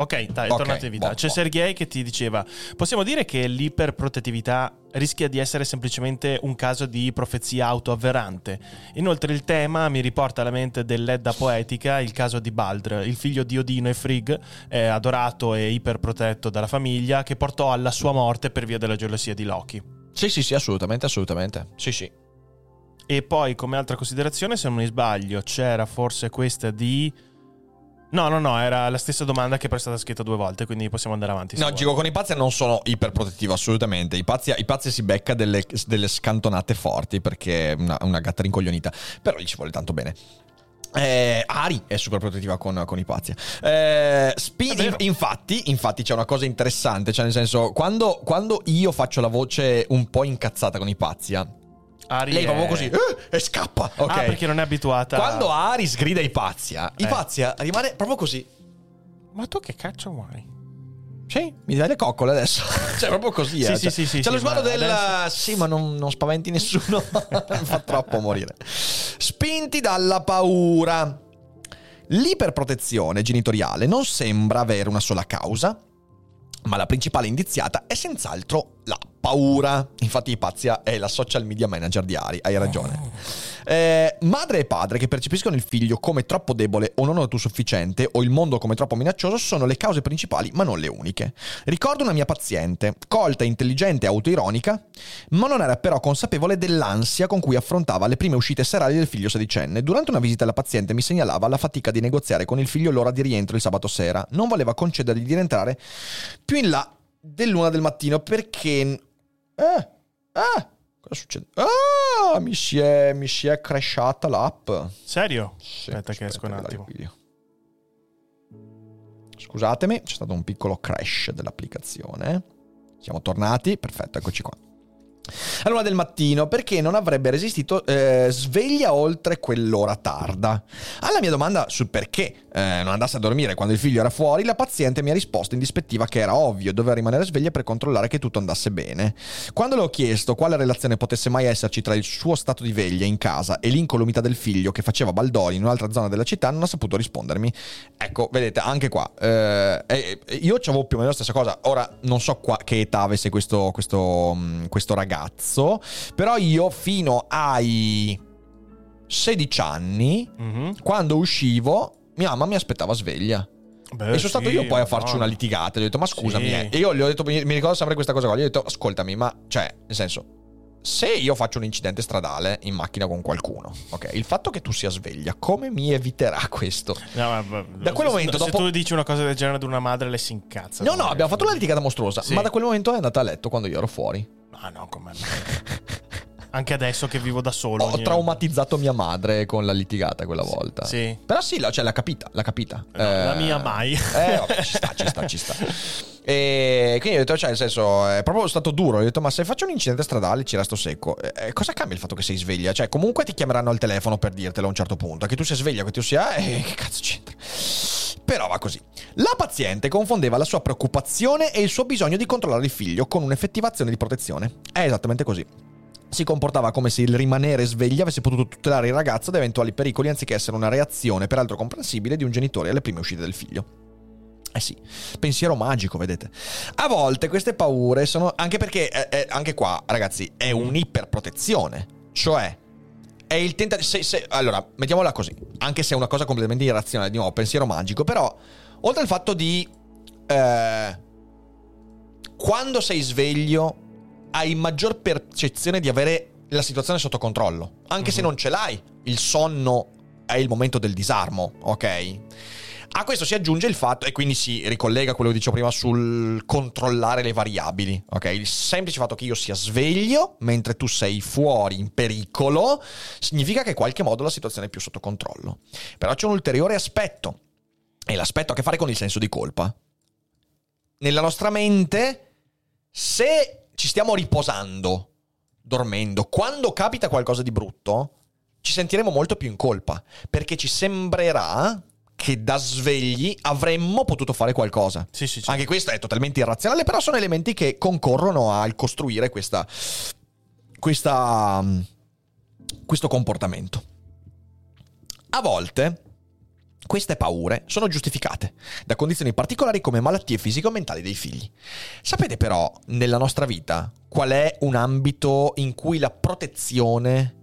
Ok, dai, okay, tornate in vita. Boh, C'è boh. Sergei che ti diceva: Possiamo dire che l'iperprotettività rischia di essere semplicemente un caso di profezia autoavverante. Inoltre, il tema mi riporta alla mente dell'Edda poetica il caso di Baldr, il figlio di Odino e Frigg, eh, adorato e iperprotetto dalla famiglia, che portò alla sua morte per via della gelosia di Loki. Sì, sì, sì, assolutamente, assolutamente. Sì, sì. E poi, come altra considerazione, se non mi sbaglio, c'era forse questa di No, no, no, era la stessa domanda che poi è stata scritta due volte, quindi possiamo andare avanti. No, Gigo, con i pazzi non sono iperprotettivo, assolutamente. I pazzi, i pazzi si becca delle, delle, scantonate forti perché è una, una gatta rincoglionita, però gli ci vuole tanto bene. Eh, Ari è super protettiva con, con i pazzi. Eh, Speed, infatti, infatti, c'è una cosa interessante. Cioè, nel senso, quando, quando io faccio la voce un po' incazzata con i pazzi, Ari lei è... proprio così eh, e scappa. Ok. Ah, perché non è abituata. Quando Ari sgrida Ipazia, eh. Ipazia rimane proprio così. Ma tu che cazzo vuoi? Sì, mi dai le coccole adesso. cioè, proprio così. Sì, eh. sì, cioè, sì, sì, C'è sì, lo sguardo del. Adesso... Sì, ma non, non spaventi nessuno. fa troppo morire. Spinti dalla paura. L'iperprotezione genitoriale non sembra avere una sola causa, ma la principale indiziata è senz'altro la paura. Infatti Ipazia è la social media manager di Ari, hai ragione. Eh, madre e padre che percepiscono il figlio come troppo debole o non autosufficiente o il mondo come troppo minaccioso sono le cause principali, ma non le uniche. Ricordo una mia paziente, colta, intelligente e autoironica, ma non era però consapevole dell'ansia con cui affrontava le prime uscite serali del figlio sedicenne. Durante una visita alla paziente mi segnalava la fatica di negoziare con il figlio l'ora di rientro il sabato sera. Non voleva concedergli di rientrare più in là dell'una del mattino perché eh, eh, cosa succede? Ah, mi si è, mi si è crashata l'app. Serio? Sì, aspetta, che esco un attimo. Scusatemi, c'è stato un piccolo crash dell'applicazione. Siamo tornati, perfetto, eccoci qua all'una del mattino perché non avrebbe resistito eh, sveglia oltre quell'ora tarda. Alla mia domanda sul perché eh, non andasse a dormire quando il figlio era fuori, la paziente mi ha risposto indispettiva che era ovvio, doveva rimanere sveglia per controllare che tutto andasse bene. Quando le ho chiesto quale relazione potesse mai esserci tra il suo stato di veglia in casa e l'incolumità del figlio che faceva baldoni in un'altra zona della città, non ha saputo rispondermi. Ecco, vedete, anche qua, eh, io avevo più o meno la stessa cosa. Ora, non so qua che età avesse questo, questo, questo ragazzo, però io fino ai 16 anni, mm-hmm. quando uscivo, mia mamma mi aspettava sveglia. Beh, e sono sì, stato io poi a farci no. una litigata. Gli ho detto, ma scusami, Sì. eh. E io gli ho detto, mi, ricordo sempre questa cosa qua. Gli ho detto, ascoltami, ma cioè, nel senso, se io faccio un incidente stradale in macchina con qualcuno, ok, il fatto che tu sia sveglia, come mi eviterà questo? No, ma- ma- Da quel momento, se dopo- tu dici una cosa del genere ad una madre, le si incazza. No, no, abbiamo fatto una litigata mostruosa, Sì. ma da quel momento è andata a letto quando io ero fuori. Ah, no, come Anche adesso che vivo da solo. Ho ogni- traumatizzato mia madre con la litigata quella volta. Sì. Però sì, la- cioè, l'ha capita, l'ha capita. No, la mia mai. Eh, vabbè, ci sta, ci sta, ci sta. E quindi ho detto, cioè, nel senso, è proprio stato duro. Ho detto, ma se faccio un incidente stradale ci resto secco. Eh, cosa cambia il fatto che sei sveglia? Cioè, comunque ti chiameranno al telefono per dirtelo a un certo punto. Che tu sia sveglia, che tu sia... Eh, che cazzo c'entra? Però va così. La paziente confondeva la sua preoccupazione e il suo bisogno di controllare il figlio con un'effettiva azione di protezione. È esattamente così. Si comportava come se il rimanere sveglia avesse potuto tutelare il ragazzo da eventuali pericoli anziché essere una reazione, peraltro comprensibile, di un genitore alle prime uscite del figlio. Eh sì, pensiero magico, vedete. A volte queste paure sono. Anche perché, eh, eh, anche qua, ragazzi, è un'iperprotezione. Cioè, è il tentativo. allora, mettiamola così. Anche se è una cosa completamente irrazionale, di nuovo, pensiero magico. Però, oltre al fatto di. eh, quando sei sveglio, hai maggior percezione di avere la situazione sotto controllo. Anche se non ce l'hai, il sonno è il momento del disarmo, ok? A questo si aggiunge il fatto, e quindi si ricollega a quello che dicevo prima sul controllare le variabili, ok? Il semplice fatto che io sia sveglio mentre tu sei fuori in pericolo significa che in qualche modo la situazione è più sotto controllo. Però c'è un ulteriore aspetto, e l'aspetto ha a che fare con il senso di colpa. Nella nostra mente, se ci stiamo riposando, dormendo, quando capita qualcosa di brutto, ci sentiremo molto più in colpa, perché ci sembrerà che da svegli avremmo potuto fare qualcosa. Sì, sì, sì. Anche questo è totalmente irrazionale, però sono elementi che concorrono al costruire questa, questa, questo comportamento. A volte queste paure sono giustificate da condizioni particolari come malattie fisico-mentali dei figli. Sapete però nella nostra vita qual è un ambito in cui la protezione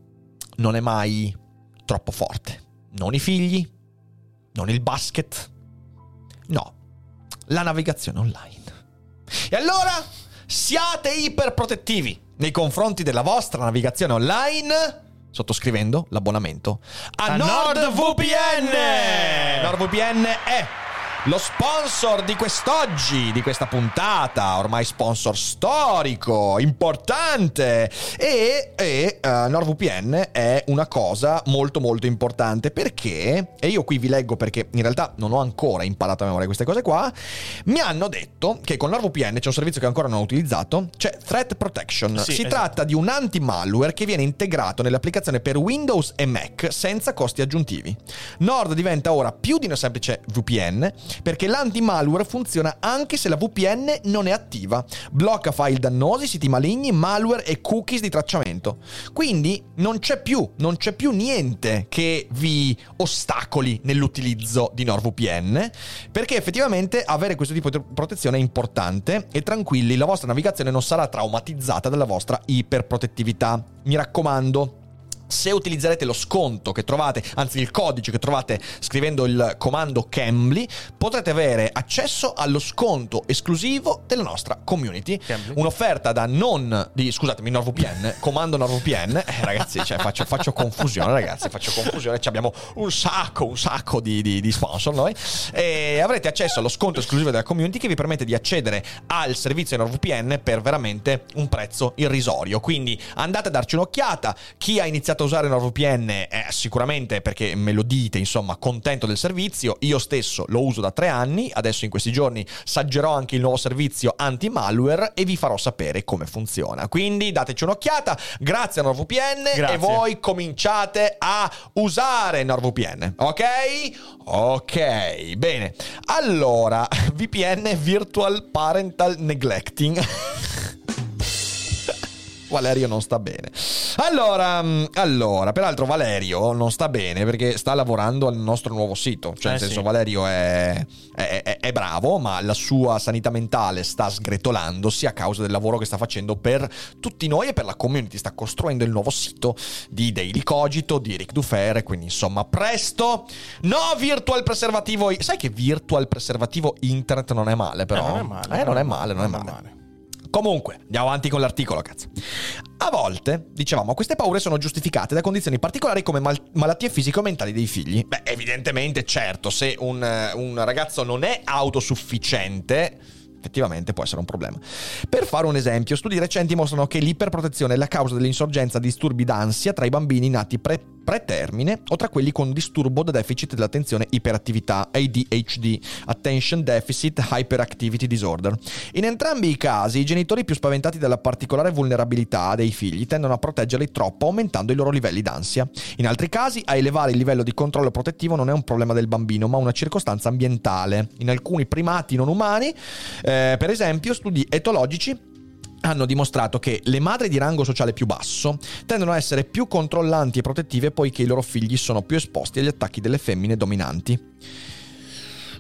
non è mai troppo forte? Non i figli, non il basket, no, la navigazione online. E allora siate iperprotettivi nei confronti della vostra navigazione online sottoscrivendo l'abbonamento a, A NordVPN! NordVPN è lo sponsor di quest'oggi, di questa puntata, ormai sponsor storico, importante. E, e eh, NordVPN è una cosa molto molto importante perché, e io qui vi leggo perché in realtà non ho ancora imparato a memoria queste cose qua, mi hanno detto che con NordVPN c'è un servizio che ancora non ho utilizzato, c'è Threat Protection. Sì, si esatto. tratta di un anti-malware che viene integrato nell'applicazione per Windows e Mac senza costi aggiuntivi. Nord diventa ora più di una semplice VPN perché l'anti-malware funziona anche se la VPN non è attiva. Blocca file dannosi, siti maligni, malware e cookies di tracciamento. Quindi non c'è più, non c'è più niente che vi ostacoli nell'utilizzo di NordVPN perché effettivamente avere questo tipo di protezione è importante e tranquilli, la vostra navigazione non sarà traumatizzata dalla vostra iperprotettività. Mi raccomando, se utilizzerete lo sconto che trovate, anzi il codice che trovate scrivendo il comando Cambly, potrete avere accesso allo sconto esclusivo della nostra community. Cambly? Un'offerta da non di scusatemi, NordVPN, comando NordVPN. Eh, ragazzi, cioè, faccio, faccio confusione, ragazzi, faccio confusione. Ci abbiamo un sacco, un sacco di, di- di sponsor noi. E avrete accesso allo sconto esclusivo della community che vi permette di accedere al servizio NordVPN per veramente un prezzo irrisorio. Quindi andate a darci un'occhiata. Chi ha iniziato a usare NordVPN è sicuramente perché me lo dite, insomma, contento del servizio. Io stesso lo uso da tre anni. Adesso in questi giorni saggerò anche il nuovo servizio anti-malware e vi farò sapere come funziona. Quindi dateci un'occhiata. Grazie a NordVPN Grazie. e voi cominciate a usare NordVPN, ok? Ok, bene. Allora, VPN Virtual Parental Neglecting. Valerio non sta bene. Allora, mm, allora, peraltro Valerio non sta bene perché sta lavorando al nostro nuovo sito. Cioè, nel Eh, senso, sì. Valerio è, è- è- è bravo, ma la sua sanità mentale sta sgretolandosi a causa del lavoro che sta facendo per tutti noi e per la community. Sta costruendo il nuovo sito di Daily Cogito, di Eric Dufer. Quindi, insomma, presto. No, virtual preservativo. Sai che virtual preservativo internet non è male, però. Eh, non è male. Eh, non è male, non è male. Comunque, andiamo avanti con l'articolo, cazzo. A volte, dicevamo, queste paure sono giustificate da condizioni particolari come mal- malattie fisico-mentali dei figli. Beh, evidentemente, certo, se un, un ragazzo non è autosufficiente, effettivamente può essere un problema. Per fare un esempio, studi recenti mostrano che l'iperprotezione è la causa dell'insorgenza di disturbi d'ansia tra i bambini nati pre- pretermine o tra quelli con disturbo da deficit dell'attenzione iperattività, ADHD, Attention Deficit Hyperactivity Disorder. In entrambi i casi, i genitori più spaventati dalla particolare vulnerabilità dei figli tendono a proteggerli troppo, aumentando i loro livelli d'ansia. In altri casi, a elevare il livello di controllo protettivo non è un problema del bambino, ma una circostanza ambientale. In alcuni primati non umani, eh, per esempio, studi etologici hanno dimostrato che le madri di rango sociale più basso tendono a essere più controllanti e protettive poiché i loro figli sono più esposti agli attacchi delle femmine dominanti.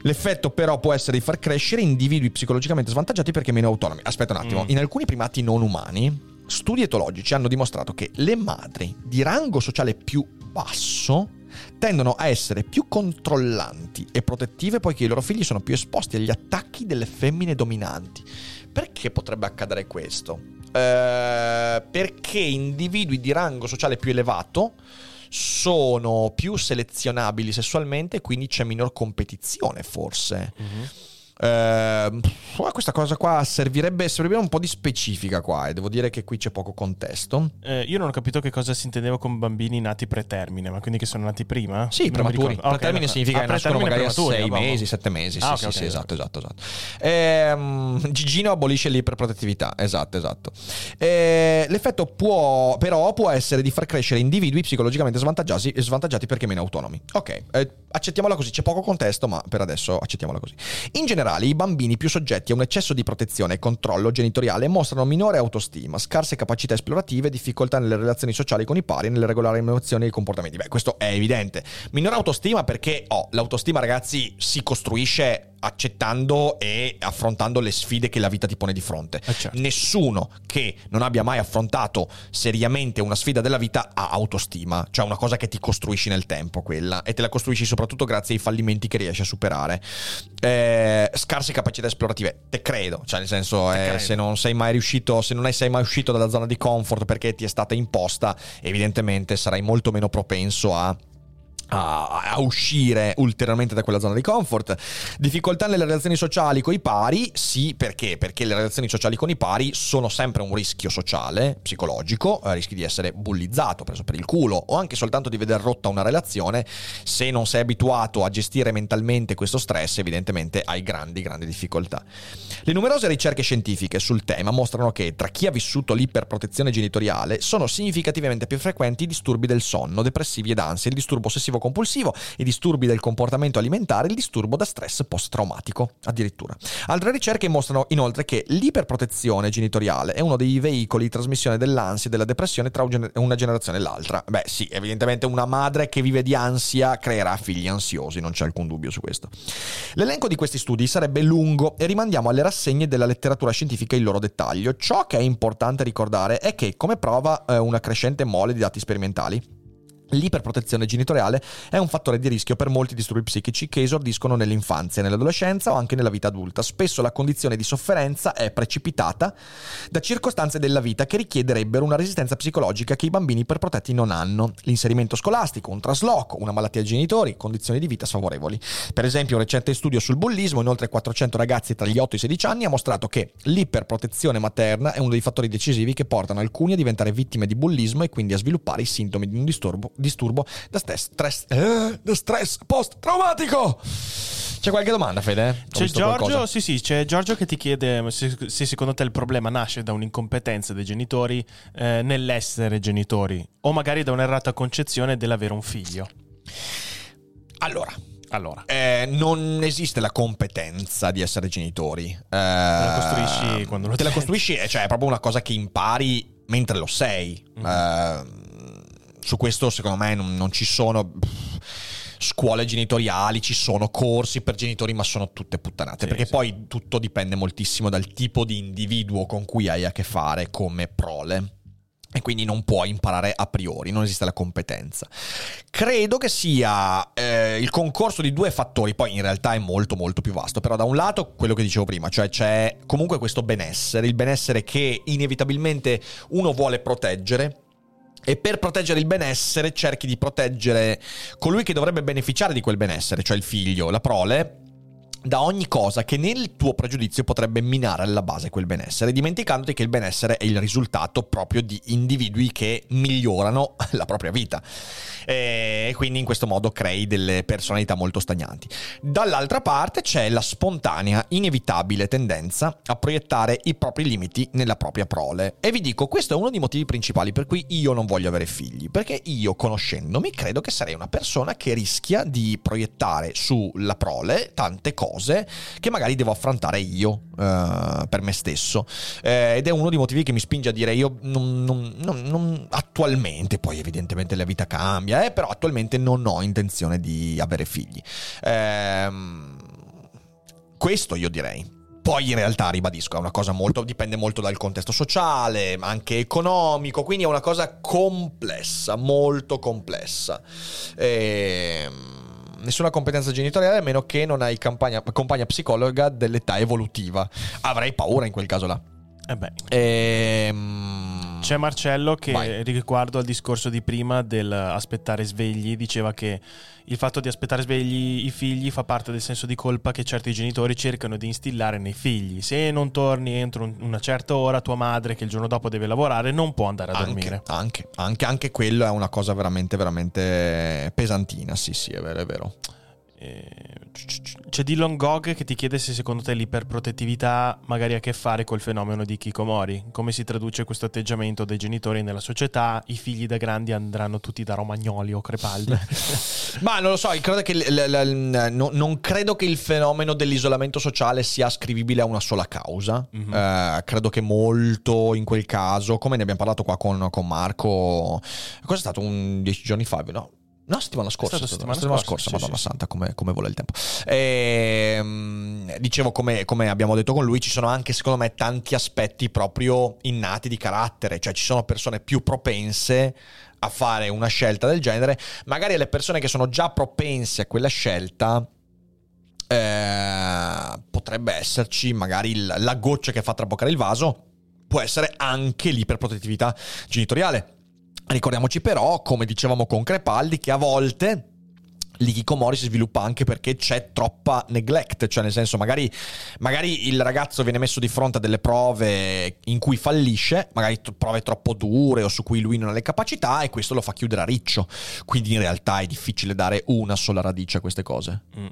L'effetto però può essere di far crescere individui psicologicamente svantaggiati perché meno autonomi. Aspetta un attimo, Mm. in alcuni primati non umani, studi etologici hanno dimostrato che le madri di rango sociale più basso tendono a essere più controllanti e protettive poiché i loro figli sono più esposti agli attacchi delle femmine dominanti. Perché potrebbe accadere questo? Eh, perché individui di rango sociale più elevato sono più selezionabili sessualmente, quindi c'è minor competizione, forse. Mhm. Eh, questa cosa qua servirebbe, servirebbe un po' di specifica qua e devo dire che qui c'è poco contesto. Eh, io non ho capito che cosa si intendeva con bambini nati pretermine, ma quindi che sono nati prima? Sì, prematuri. Ah, ok, Pretermine ok. significa Ah, che nascono magari a prematuri, sei ah, vabbè. mesi, sette mesi. Sì, Ah, ok, sì, sì, esatto, esatto, esatto. Ehm, Gigino abolisce l'iperprotettività. Esatto, esatto. Eh, l'effetto può, però, può essere di far crescere individui psicologicamente svantaggiati, svantaggiati perché meno autonomi. Ok, eh, accettiamola così. C'è poco contesto, ma per adesso accettiamola così. In generale, i bambini più soggetti a un eccesso di protezione e controllo genitoriale mostrano minore autostima, scarse capacità esplorative, difficoltà nelle relazioni sociali con i pari nelle regolari emozioni e comportamenti. Beh, questo è evidente. Minore autostima perché, oh, l'autostima, ragazzi, si costruisce accettando e affrontando le sfide che la vita ti pone di fronte. Eh, certo. Nessuno che non abbia mai affrontato seriamente una sfida della vita ha autostima, cioè una cosa che ti costruisci nel tempo quella e te la costruisci soprattutto grazie ai fallimenti che riesci a superare. Eh, scarse capacità esplorative, te credo, cioè nel senso eh, se non sei mai riuscito, se non sei mai uscito dalla zona di comfort perché ti è stata imposta, evidentemente sarai molto meno propenso a a, uscire ulteriormente da quella zona di comfort. Difficoltà nelle relazioni sociali con i pari, sì, perché? Perché le relazioni sociali con i pari sono sempre un rischio sociale, psicologico, eh, rischi di essere bullizzato, preso per il culo o anche soltanto di veder rotta una relazione. Se non sei abituato a gestire mentalmente questo stress, evidentemente hai grandi, grandi difficoltà. Le numerose ricerche scientifiche sul tema mostrano che tra chi ha vissuto l'iperprotezione genitoriale sono significativamente più frequenti i disturbi del sonno, depressivi ed ansia, il disturbo ossessivo compulsivo, i disturbi del comportamento alimentare, il disturbo da stress post-traumatico, addirittura. Altre ricerche mostrano inoltre che l'iperprotezione genitoriale è uno dei veicoli di trasmissione dell'ansia e della depressione tra una generazione e l'altra. Beh, sì, evidentemente una madre che vive di ansia creerà figli ansiosi, non c'è alcun dubbio su questo. L'elenco di questi studi sarebbe lungo e rimandiamo alle rassegne della letteratura scientifica il loro dettaglio. Ciò che è importante ricordare è che, come prova eh, una crescente mole di dati sperimentali, L'iperprotezione genitoriale è un fattore di rischio per molti disturbi psichici che esordiscono nell'infanzia, nell'adolescenza o anche nella vita adulta. Spesso la condizione di sofferenza è precipitata da circostanze della vita che richiederebbero una resistenza psicologica che i bambini iperprotetti non hanno. L'inserimento scolastico, un trasloco, una malattia ai genitori, condizioni di vita sfavorevoli. Per esempio, un recente studio sul bullismo in oltre 400 ragazzi tra gli 8 e i 16 anni ha mostrato che l'iperprotezione materna è uno dei fattori decisivi che portano alcuni a diventare vittime di bullismo e quindi a sviluppare i sintomi di un disturbo, disturbo da stress, stress, eh, da stress post-traumatico. C'è qualche domanda, Fede? C'è Giorgio, sì, sì, c'è Giorgio che ti chiede se, se secondo te il problema nasce da un'incompetenza dei genitori eh, nell'essere genitori o magari da un'errata concezione dell'avere un figlio. Allora, Allora, Eh, non esiste la competenza di essere genitori. Eh, te la costruisci quando lo Te la diventi. costruisci, eh, cioè è proprio una cosa che impari mentre lo sei. Mm. Eh, su questo secondo me non, non ci sono scuole genitoriali, ci sono corsi per genitori, ma sono tutte puttanate. Sì, perché sì. poi tutto dipende moltissimo dal tipo di individuo con cui hai a che fare come prole e quindi non puoi imparare a priori, non esiste la competenza. Credo che sia eh, il concorso di due fattori, poi in realtà è molto molto più vasto, però da un lato quello che dicevo prima, cioè c'è comunque questo benessere, il benessere che inevitabilmente uno vuole proteggere, e per proteggere il benessere cerchi di proteggere colui che dovrebbe beneficiare di quel benessere, cioè il figlio, la prole, da ogni cosa che nel tuo pregiudizio potrebbe minare alla base quel benessere, dimenticandoti che il benessere è il risultato proprio di individui che migliorano la propria vita. E quindi in questo modo crei delle personalità molto stagnanti. Dall'altra parte c'è la spontanea, inevitabile tendenza a proiettare i propri limiti nella propria prole. E vi dico, questo è uno dei motivi principali per cui io non voglio avere figli, perché io conoscendomi credo che sarei una persona che rischia di proiettare sulla prole tante cose cose che magari devo affrontare io uh, per me stesso. Eh, ed è uno dei motivi che mi spinge a dire io non, non, non, attualmente, poi evidentemente la vita cambia, eh, però attualmente non ho intenzione di avere figli. Eh, questo io direi. Poi in realtà, ribadisco, è una cosa molto, dipende molto dal contesto sociale, ma anche economico, quindi è una cosa complessa, molto complessa. Ehm nessuna competenza genitoriale a meno che non hai campagna, compagna psicologa dell'età evolutiva. Avrei paura in quel caso là. Eh. Ehm... C'è Marcello che Vai. riguardo al discorso di prima del aspettare svegli diceva che il fatto di aspettare svegli i figli fa parte del senso di colpa che certi genitori cercano di instillare nei figli. Se non torni entro una certa ora, tua madre che il giorno dopo deve lavorare non può andare a anche, dormire. Anche, anche, anche quello è una cosa veramente, veramente pesantina. Sì, sì, è vero, è vero. C'è Dylan Gog che ti chiede se secondo te l'iperprotettività magari ha a che fare col fenomeno di Kikomori. Come si traduce questo atteggiamento dei genitori nella società? I figli da grandi andranno tutti da romagnoli o crepaldi? Ma non lo so, credo l- l- l- non credo che il fenomeno dell'isolamento sociale sia ascrivibile a una sola causa. Mm-hmm. Eh, credo che molto in quel caso, come ne abbiamo parlato qua con, con Marco, cosa è stato un dieci giorni fa? No, No, settimana scorsa. Settimana, settimana scorsa, scorsa sì, Madonna sì. Santa, come, come vola il tempo. E, ehm, dicevo, come, come, abbiamo detto con lui, ci sono anche, secondo me, tanti aspetti proprio innati di carattere. Cioè, ci sono persone più propense a fare una scelta del genere. Magari le persone che sono già propense a quella scelta. Eh, potrebbe esserci magari il, la goccia che fa traboccare il vaso. Può essere anche l'iperprotettività genitoriale Ricordiamoci però, come dicevamo con Crepaldi, che a volte l'ikikomori si sviluppa anche perché c'è troppa neglect, cioè nel senso magari, magari, il ragazzo viene messo di fronte a delle prove in cui fallisce, magari prove troppo dure o su cui lui non ha le capacità e questo lo fa chiudere a riccio, quindi in realtà è difficile dare una sola radice a queste cose. Mm.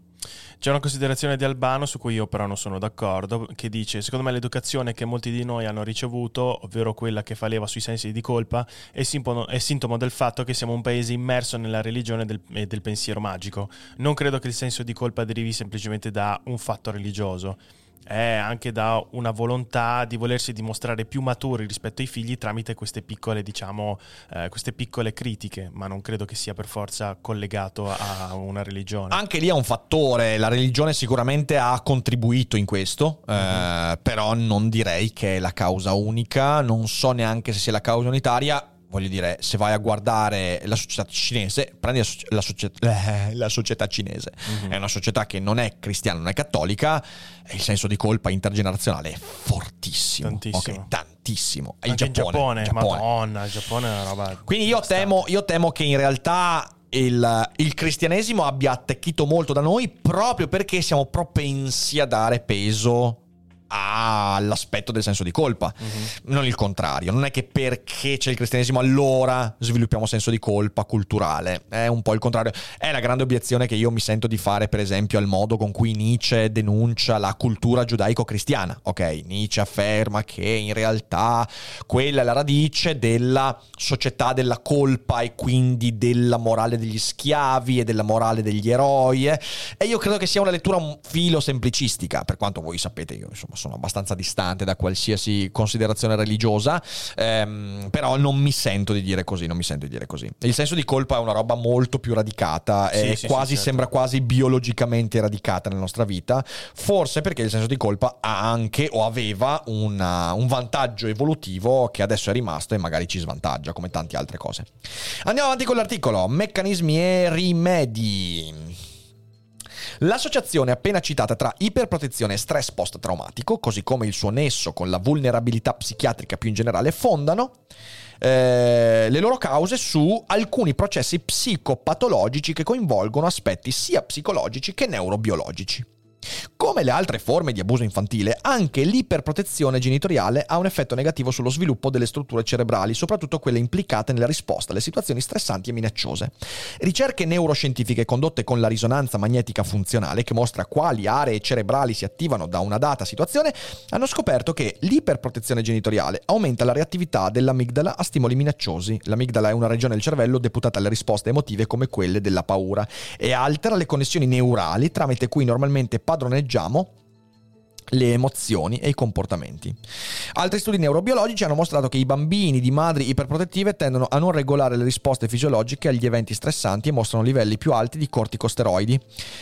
C'è una considerazione di Albano su cui io però non sono d'accordo, che dice, secondo me l'educazione che molti di noi hanno ricevuto, ovvero quella che fa leva sui sensi di colpa, è, simpono, è sintomo del fatto che siamo un paese immerso nella religione del, e del pensiero magico. Non credo che il senso di colpa derivi semplicemente da un fatto religioso è anche da una volontà di volersi dimostrare più maturi rispetto ai figli tramite queste piccole, diciamo, eh, queste piccole critiche, ma non credo che sia per forza collegato a una religione. Anche lì è un fattore, la religione sicuramente ha contribuito in questo, uh-huh. eh, mhm. però non direi che è la causa unica, non so neanche se sia la causa unitaria voglio dire, se vai a guardare la società cinese, prendi la, la, società, eh, la società, cinese, mm-hmm. è una società che non è cristiana, non è cattolica, e il senso di colpa intergenerazionale è fortissimo. Tantissimo. Okay, tantissimo. Il Giappone, Giappone, Giappone, Madonna, il Giappone è una roba. Quindi io temo, io temo, che in realtà il, il, cristianesimo abbia attecchito molto da noi proprio perché siamo propensi a dare peso all'aspetto del senso di colpa, uh-huh. non il contrario. Non è che perché c'è il cristianesimo allora sviluppiamo senso di colpa culturale, è un po' il contrario. È la grande obiezione che io mi sento di fare, per esempio, al modo con cui Nietzsche denuncia la cultura giudaico-cristiana. Ok, Nietzsche afferma che in realtà quella è la radice della società della colpa e quindi della morale degli schiavi e della morale degli eroi. Eh. E io credo che sia una lettura filo semplicistica, per quanto voi sapete, io insomma sono abbastanza distante da qualsiasi considerazione religiosa, ehm, però non mi sento di dire così, non mi sento di dire così. Il senso di colpa è una roba molto più radicata, sì, e sì, quasi, sì, certo. sembra quasi biologicamente radicata nella nostra vita, forse perché il senso di colpa ha anche o aveva una, un vantaggio evolutivo che adesso è rimasto e magari ci svantaggia, come tante altre cose. Andiamo avanti con l'articolo, meccanismi e rimedi. L'associazione appena citata tra iperprotezione e stress post-traumatico, così come il suo nesso con la vulnerabilità psichiatrica più in generale, fondano eh, le loro cause su alcuni processi psicopatologici che coinvolgono aspetti sia psicologici che neurobiologici. Come le altre forme di abuso infantile, anche l'iperprotezione genitoriale ha un effetto negativo sullo sviluppo delle strutture cerebrali, soprattutto quelle implicate nella risposta alle situazioni stressanti e minacciose. Ricerche neuroscientifiche condotte con la risonanza magnetica funzionale, che mostra quali aree cerebrali si attivano da una data situazione, hanno scoperto che l'iperprotezione genitoriale aumenta la reattività dell'amigdala a stimoli minacciosi. L'amigdala è una regione del cervello deputata alle risposte emotive come quelle della paura e altera le connessioni neurali tramite cui normalmente padroneggiamo le emozioni e i comportamenti. Altri studi neurobiologici hanno mostrato che i bambini di madri iperprotettive tendono a non regolare le risposte fisiologiche agli eventi stressanti e mostrano livelli più alti di corticosteroidi.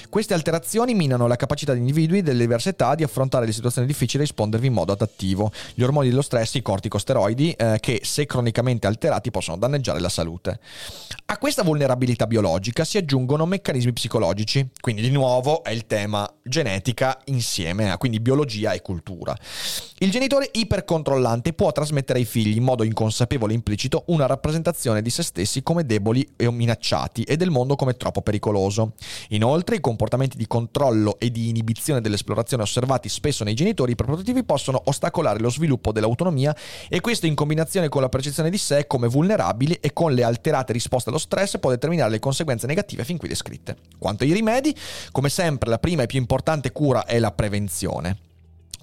Queste alterazioni minano la capacità di individui delle diverse età di affrontare le situazioni difficili e rispondervi in modo adattivo. Gli ormoni dello stress, i corticosteroidi, eh, che se cronicamente alterati possono danneggiare la salute. A questa vulnerabilità biologica si aggiungono meccanismi psicologici, quindi di nuovo è il tema genetica insieme a quindi biologia biologia e cultura. Il genitore ipercontrollante può trasmettere ai figli in modo inconsapevole e implicito una rappresentazione di se stessi come deboli e minacciati e del mondo come troppo pericoloso. Inoltre, i comportamenti di controllo e di inibizione dell'esplorazione osservati spesso nei genitori iperprotettivi possono ostacolare lo sviluppo dell'autonomia e questo in combinazione con la percezione di sé come vulnerabili e con le alterate risposte allo stress può determinare le conseguenze negative fin qui descritte. Quanto ai rimedi, come sempre la prima e più importante cura è la prevenzione.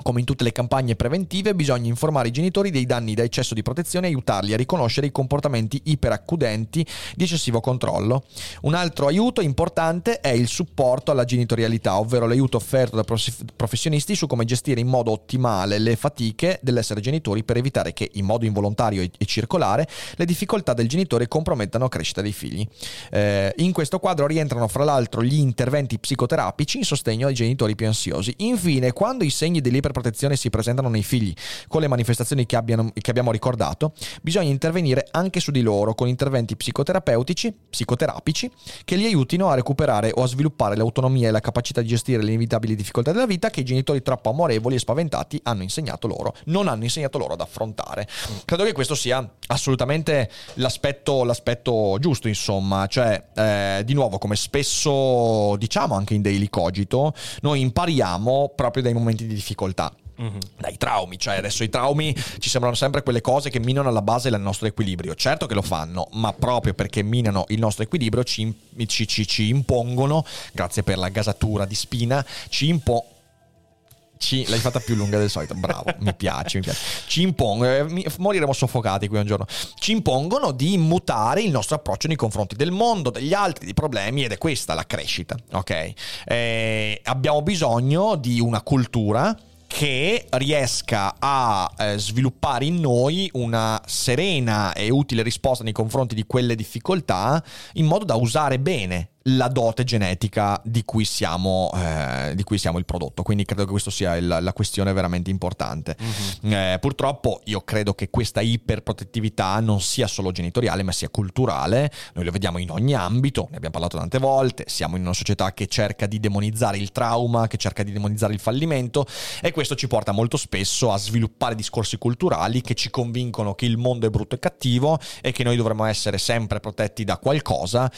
Come in tutte le campagne preventive, bisogna informare i genitori dei danni da eccesso di protezione e aiutarli a riconoscere i comportamenti iperaccudenti di eccessivo controllo. Un altro aiuto importante è il supporto alla genitorialità, ovvero l'aiuto offerto da professionisti su come gestire in modo ottimale le fatiche dell'essere genitori per evitare che, in modo involontario e circolare, le difficoltà del genitore compromettano la crescita dei figli. Eh, in questo quadro rientrano fra l'altro gli interventi psicoterapici in sostegno ai genitori più ansiosi. Infine, quando i segni dell'iper protezione si presentano nei figli con le manifestazioni che, abbiano, che abbiamo ricordato, bisogna intervenire anche su di loro con interventi psicoterapeutici, psicoterapici, che li aiutino a recuperare o a sviluppare l'autonomia e la capacità di gestire le inevitabili difficoltà della vita che i genitori troppo amorevoli e spaventati hanno insegnato loro, non hanno insegnato loro ad affrontare. Credo che questo sia assolutamente l'aspetto, l'aspetto giusto, insomma, cioè eh, di nuovo come spesso diciamo anche in Daily Cogito, noi impariamo proprio dai momenti di difficoltà Mm-hmm. dai traumi, cioè adesso i traumi ci sembrano sempre quelle cose che minano alla base del nostro equilibrio. Certo che lo fanno, ma proprio perché minano il nostro equilibrio ci, ci, ci, ci impongono, grazie per la gasatura di spina, ci impongono ci, l'hai fatta più lunga del solito, bravo, mi piace, mi piace. Ci impongono, eh, moriremo soffocati qui un giorno. Ci impongono di mutare il nostro approccio nei confronti del mondo, degli altri, dei problemi ed è questa la crescita, ok? Eh, abbiamo bisogno di una cultura che riesca a eh, sviluppare in noi una serena e utile risposta nei confronti di quelle difficoltà in modo da usare bene la dote genetica di cui, siamo, eh, di cui siamo il prodotto. Quindi credo che questa sia il, la questione veramente importante. Mm-hmm. Eh, purtroppo io credo che questa iperprotettività non sia solo genitoriale, ma sia culturale. Noi lo vediamo in ogni ambito, ne abbiamo parlato tante volte. Siamo in una società che cerca di demonizzare il trauma, che cerca di demonizzare il fallimento e questo ci porta molto spesso a sviluppare discorsi culturali che ci convincono che il mondo è brutto e cattivo e che noi dovremmo essere sempre protetti da qualcosa.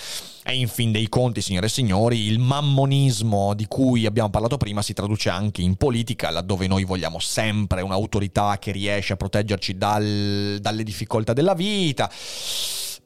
E in fin dei conti, signore e signori, il mammonismo di cui abbiamo parlato prima si traduce anche in politica, laddove noi vogliamo sempre un'autorità che riesce a proteggerci dal, dalle difficoltà della vita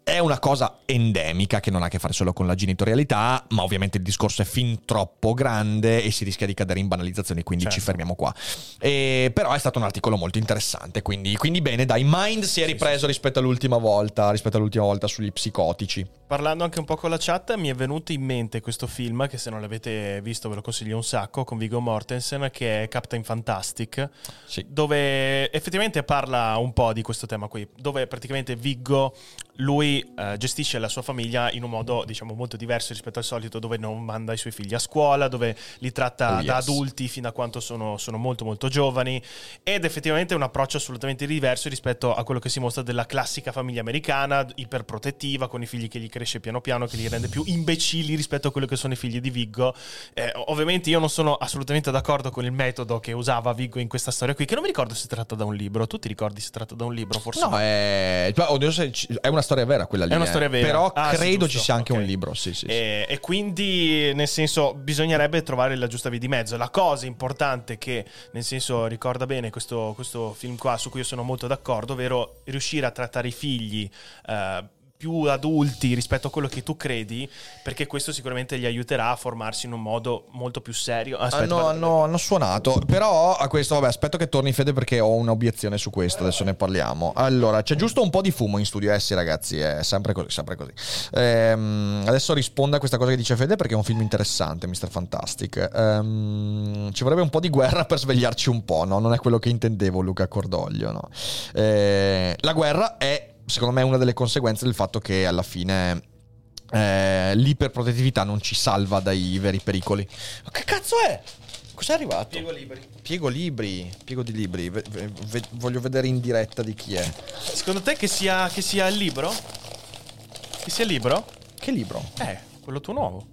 è una cosa endemica che non ha a che fare solo con la genitorialità, ma ovviamente il discorso è fin troppo grande e si rischia di cadere in banalizzazioni, quindi Certo. ci fermiamo qua. E- però è stato un articolo molto interessante, quindi, quindi bene, dai, Mind si è ripreso rispetto all'ultima volta, rispetto all'ultima volta sugli psicotici. Parlando anche un po' con la chat, mi è venuto in mente questo film che se non l'avete visto ve lo consiglio un sacco con Viggo Mortensen che è Captain Fantastic, Sì. dove effettivamente parla un po' di questo tema qui, dove praticamente Viggo lui eh, gestisce la sua famiglia in un modo diciamo molto diverso rispetto al solito, dove non manda i suoi figli a scuola, dove li tratta Oh, da yes. adulti fino a quanto sono, sono molto molto giovani ed effettivamente è un approccio assolutamente diverso rispetto a quello che si mostra della classica famiglia americana, iperprotettiva, con i figli che gli cresce piano piano, che li rende più imbecilli rispetto a quello che sono i figli di Viggo. Eh, ovviamente io non sono assolutamente d'accordo con il metodo che usava Viggo in questa storia qui, che non mi ricordo se si tratta da un libro. Tu ti ricordi se tratta da un libro? Forse No, è, è una storia vera quella lì. È una eh. storia vera. Però Ah, sì, credo giusto. ci sia anche Ok. un libro, sì, sì. sì. E, e quindi, nel senso, bisognerebbe trovare la giusta via di mezzo. La cosa importante che, nel senso, ricorda bene questo, questo film qua, su cui io sono molto d'accordo, ovvero riuscire a trattare i figli. eh, più adulti rispetto a quello che tu credi, perché questo sicuramente gli aiuterà a formarsi in un modo molto più serio. Aspetta, hanno, guarda- hanno- hanno suonato. Però a questo, vabbè, aspetto che torni Fede perché ho un'obiezione su questo. Adesso ne parliamo. Allora, c'è giusto un po' di fumo in studio. Eh sì, ragazzi, è sempre così, sempre così. Ehm, adesso rispondo a questa cosa che dice Fede perché è un film interessante, Mr. Fantastic. Ehm, ci vorrebbe un po' di guerra per svegliarci un po', no? Non è quello che intendevo, Luca Cordoglio, no? Eh, la guerra è, secondo me, una delle conseguenze del fatto che alla fine eh, l'iperprotettività non ci salva dai veri pericoli. Ma che cazzo è? Cos'è arrivato? Piego liberi. Piego libri, piego di libri. Ve- ve- ve- voglio vedere in diretta di chi è. Secondo te che sia, che sia il libro? Che sia il libro? Che libro? Eh, quello tuo nuovo.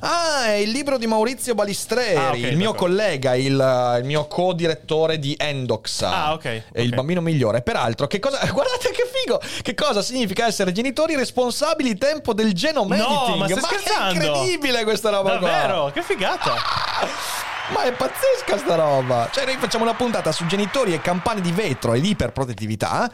Ah, è il libro di Maurizio Balistreri, Ah, ok, il mio d'accordo. collega, il, il mio co-direttore di Endox. Ah, ok, È ok. il bambino migliore. Peraltro, che cosa. Guardate che figo! Che cosa significa essere genitori responsabili tempo del genome No, editing? ma stai è scherzando? incredibile questa roba qua! Davvero? Che figata! Ma è pazzesca sta roba! Cioè, noi facciamo una puntata su genitori e campane di vetro ed iperprotettività.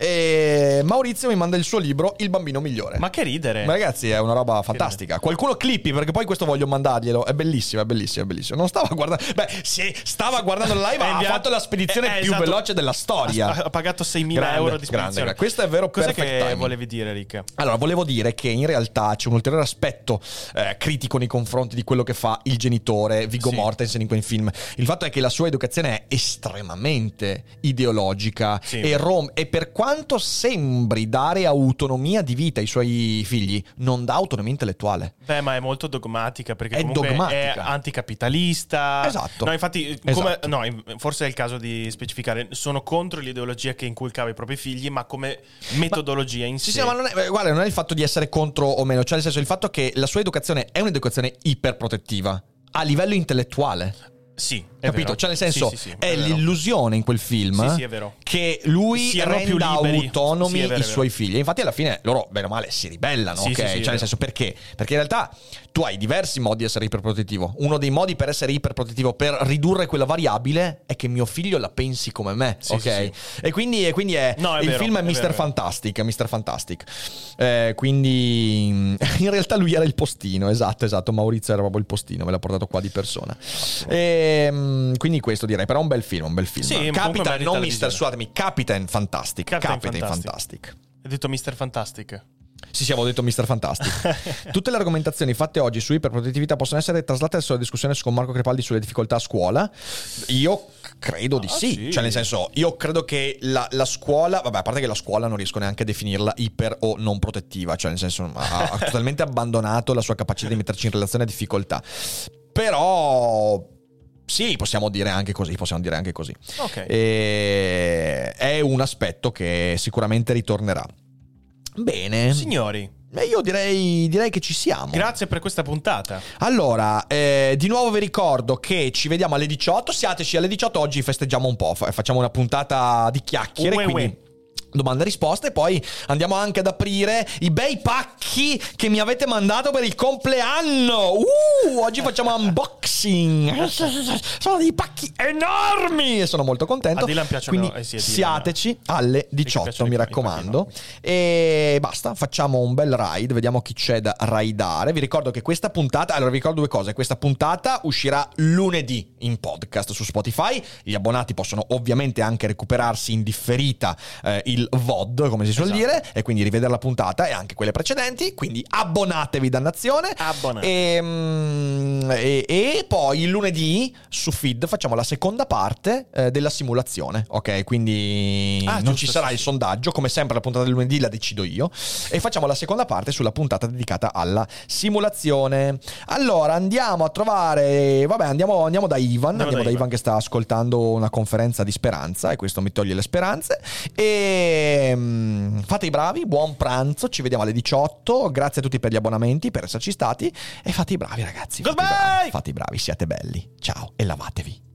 E Maurizio mi manda il suo libro Il bambino migliore. Ma che ridere! Ma ragazzi, è una roba fantastica. Qualcuno clippi perché poi questo voglio mandarglielo. È bellissimo, è bellissimo, è bellissimo. Non stava guardando. Beh, se stava guardando la live, ha inviato- fatto la spedizione Eh, eh, più esatto. veloce della storia. Ha, ha pagato 6.000 Grande, euro di grande, spedizione. grande. Questo è vero Cos'è che timing. volevi dire, Rick? Allora, volevo dire che in realtà c'è un ulteriore aspetto eh, critico nei confronti di quello che fa il genitore Viggo Sì. Mortensen in quel film. Il fatto è che la sua educazione è estremamente ideologica Sì. e, rom- e per quanto sembri dare autonomia di vita ai suoi figli, non dà autonomia intellettuale. Beh, ma è molto dogmatica perché È dogmatica. è anticapitalista. Esatto. No, infatti, come- Esatto. no, forse è il caso di specificare. Sono contro l'ideologia che inculcava i propri figli, ma come metodologia in Sì, sé. sì, ma non è, eh, guarda, non è il fatto di essere contro o meno, cioè nel senso il fatto che la sua educazione è un'educazione iperprotettiva a livello intellettuale. Sì, è Capito? vero. Cioè, nel senso, Sì, sì, sì, è, vero. l'illusione in quel film è che lui Siano renda autonomi è vero, i è suoi figli. E infatti, alla fine loro, bene o male, si ribellano. Ok? è cioè, nel senso, perché? Perché in realtà tu hai diversi modi di essere iperprotettivo. Uno dei modi per essere iperprotettivo, per ridurre quella variabile, è che mio figlio la pensi come me. Ok? E quindi, e quindi è, No, è il vero, film è è Mr. vero, è. Fantastic. Mr. Fantastic. Eh, quindi, in realtà, lui era il postino. Esatto, esatto. Maurizio era proprio il postino. Me l'ha portato qua di persona. Ehm, quindi questo direi, però è un bel film, un bel film. Sì, merita non Mister, scusatemi, Capitan Fantastic. Capitan Capitan, Fantastic. Fantastic. Hai detto Mr. Fantastic. Sì, sì, avevo detto Mr. Fantastic. Tutte le argomentazioni fatte oggi su iperprotettività possono essere traslate verso la discussione con Marco Crepaldi sulle difficoltà a scuola? Io credo di Ah, sì. sì. Cioè, nel senso, io credo che la, la scuola, vabbè, a parte che la scuola non riesco neanche a definirla iper o non protettiva, cioè, nel senso, ha, ha totalmente abbandonato la sua capacità di metterci in relazione a difficoltà. Però. Sì, possiamo dire anche così, possiamo dire anche così. Ok. E è un aspetto che sicuramente ritornerà. Bene. Signori, Beh, io direi, direi che ci siamo. grazie per questa puntata. allora, eh, di nuovo vi ricordo che ci vediamo alle 18. Siateci alle 18. Oggi festeggiamo un po'. fa- Facciamo una puntata di chiacchiere. Ue, quindi ue. Domande e risposte. Poi andiamo anche ad aprire i bei pacchi che mi avete mandato per il compleanno. Uh, oggi facciamo unboxing. Sono dei pacchi enormi e sono molto contento. Quindi eh sì, siateci alle 18, piacciono mi raccomando. E basta, facciamo un bel ride, vediamo chi c'è da raidare. Vi ricordo che questa puntata, allora vi ricordo due cose, questa puntata uscirà lunedì in podcast su Spotify. Gli abbonati possono ovviamente anche recuperarsi in differita eh, il VOD, come si suol Esatto. dire, e quindi rivedere la puntata e anche quelle precedenti. Quindi abbonatevi, dannazione. Abbonatevi. E, mm, e- e poi il lunedì su Feed facciamo la seconda parte eh, della simulazione. Ok, quindi Ah, non giusto, ci sarà sì, il sondaggio. Come sempre, la puntata del lunedì la decido io. E facciamo la seconda parte sulla puntata dedicata alla simulazione. Allora andiamo a trovare. Vabbè, andiamo, andiamo da Ivan. Andiamo, Andiamo da da Ivan Ivan. che sta ascoltando una conferenza di speranza. E questo mi toglie le speranze. E mm, fate i bravi, buon pranzo. Ci vediamo alle 18. Grazie a tutti per gli abbonamenti, per esserci stati. E fate i bravi, ragazzi. Fate i bravi, fate i bravi, siate belli. Ciao e lavatevi.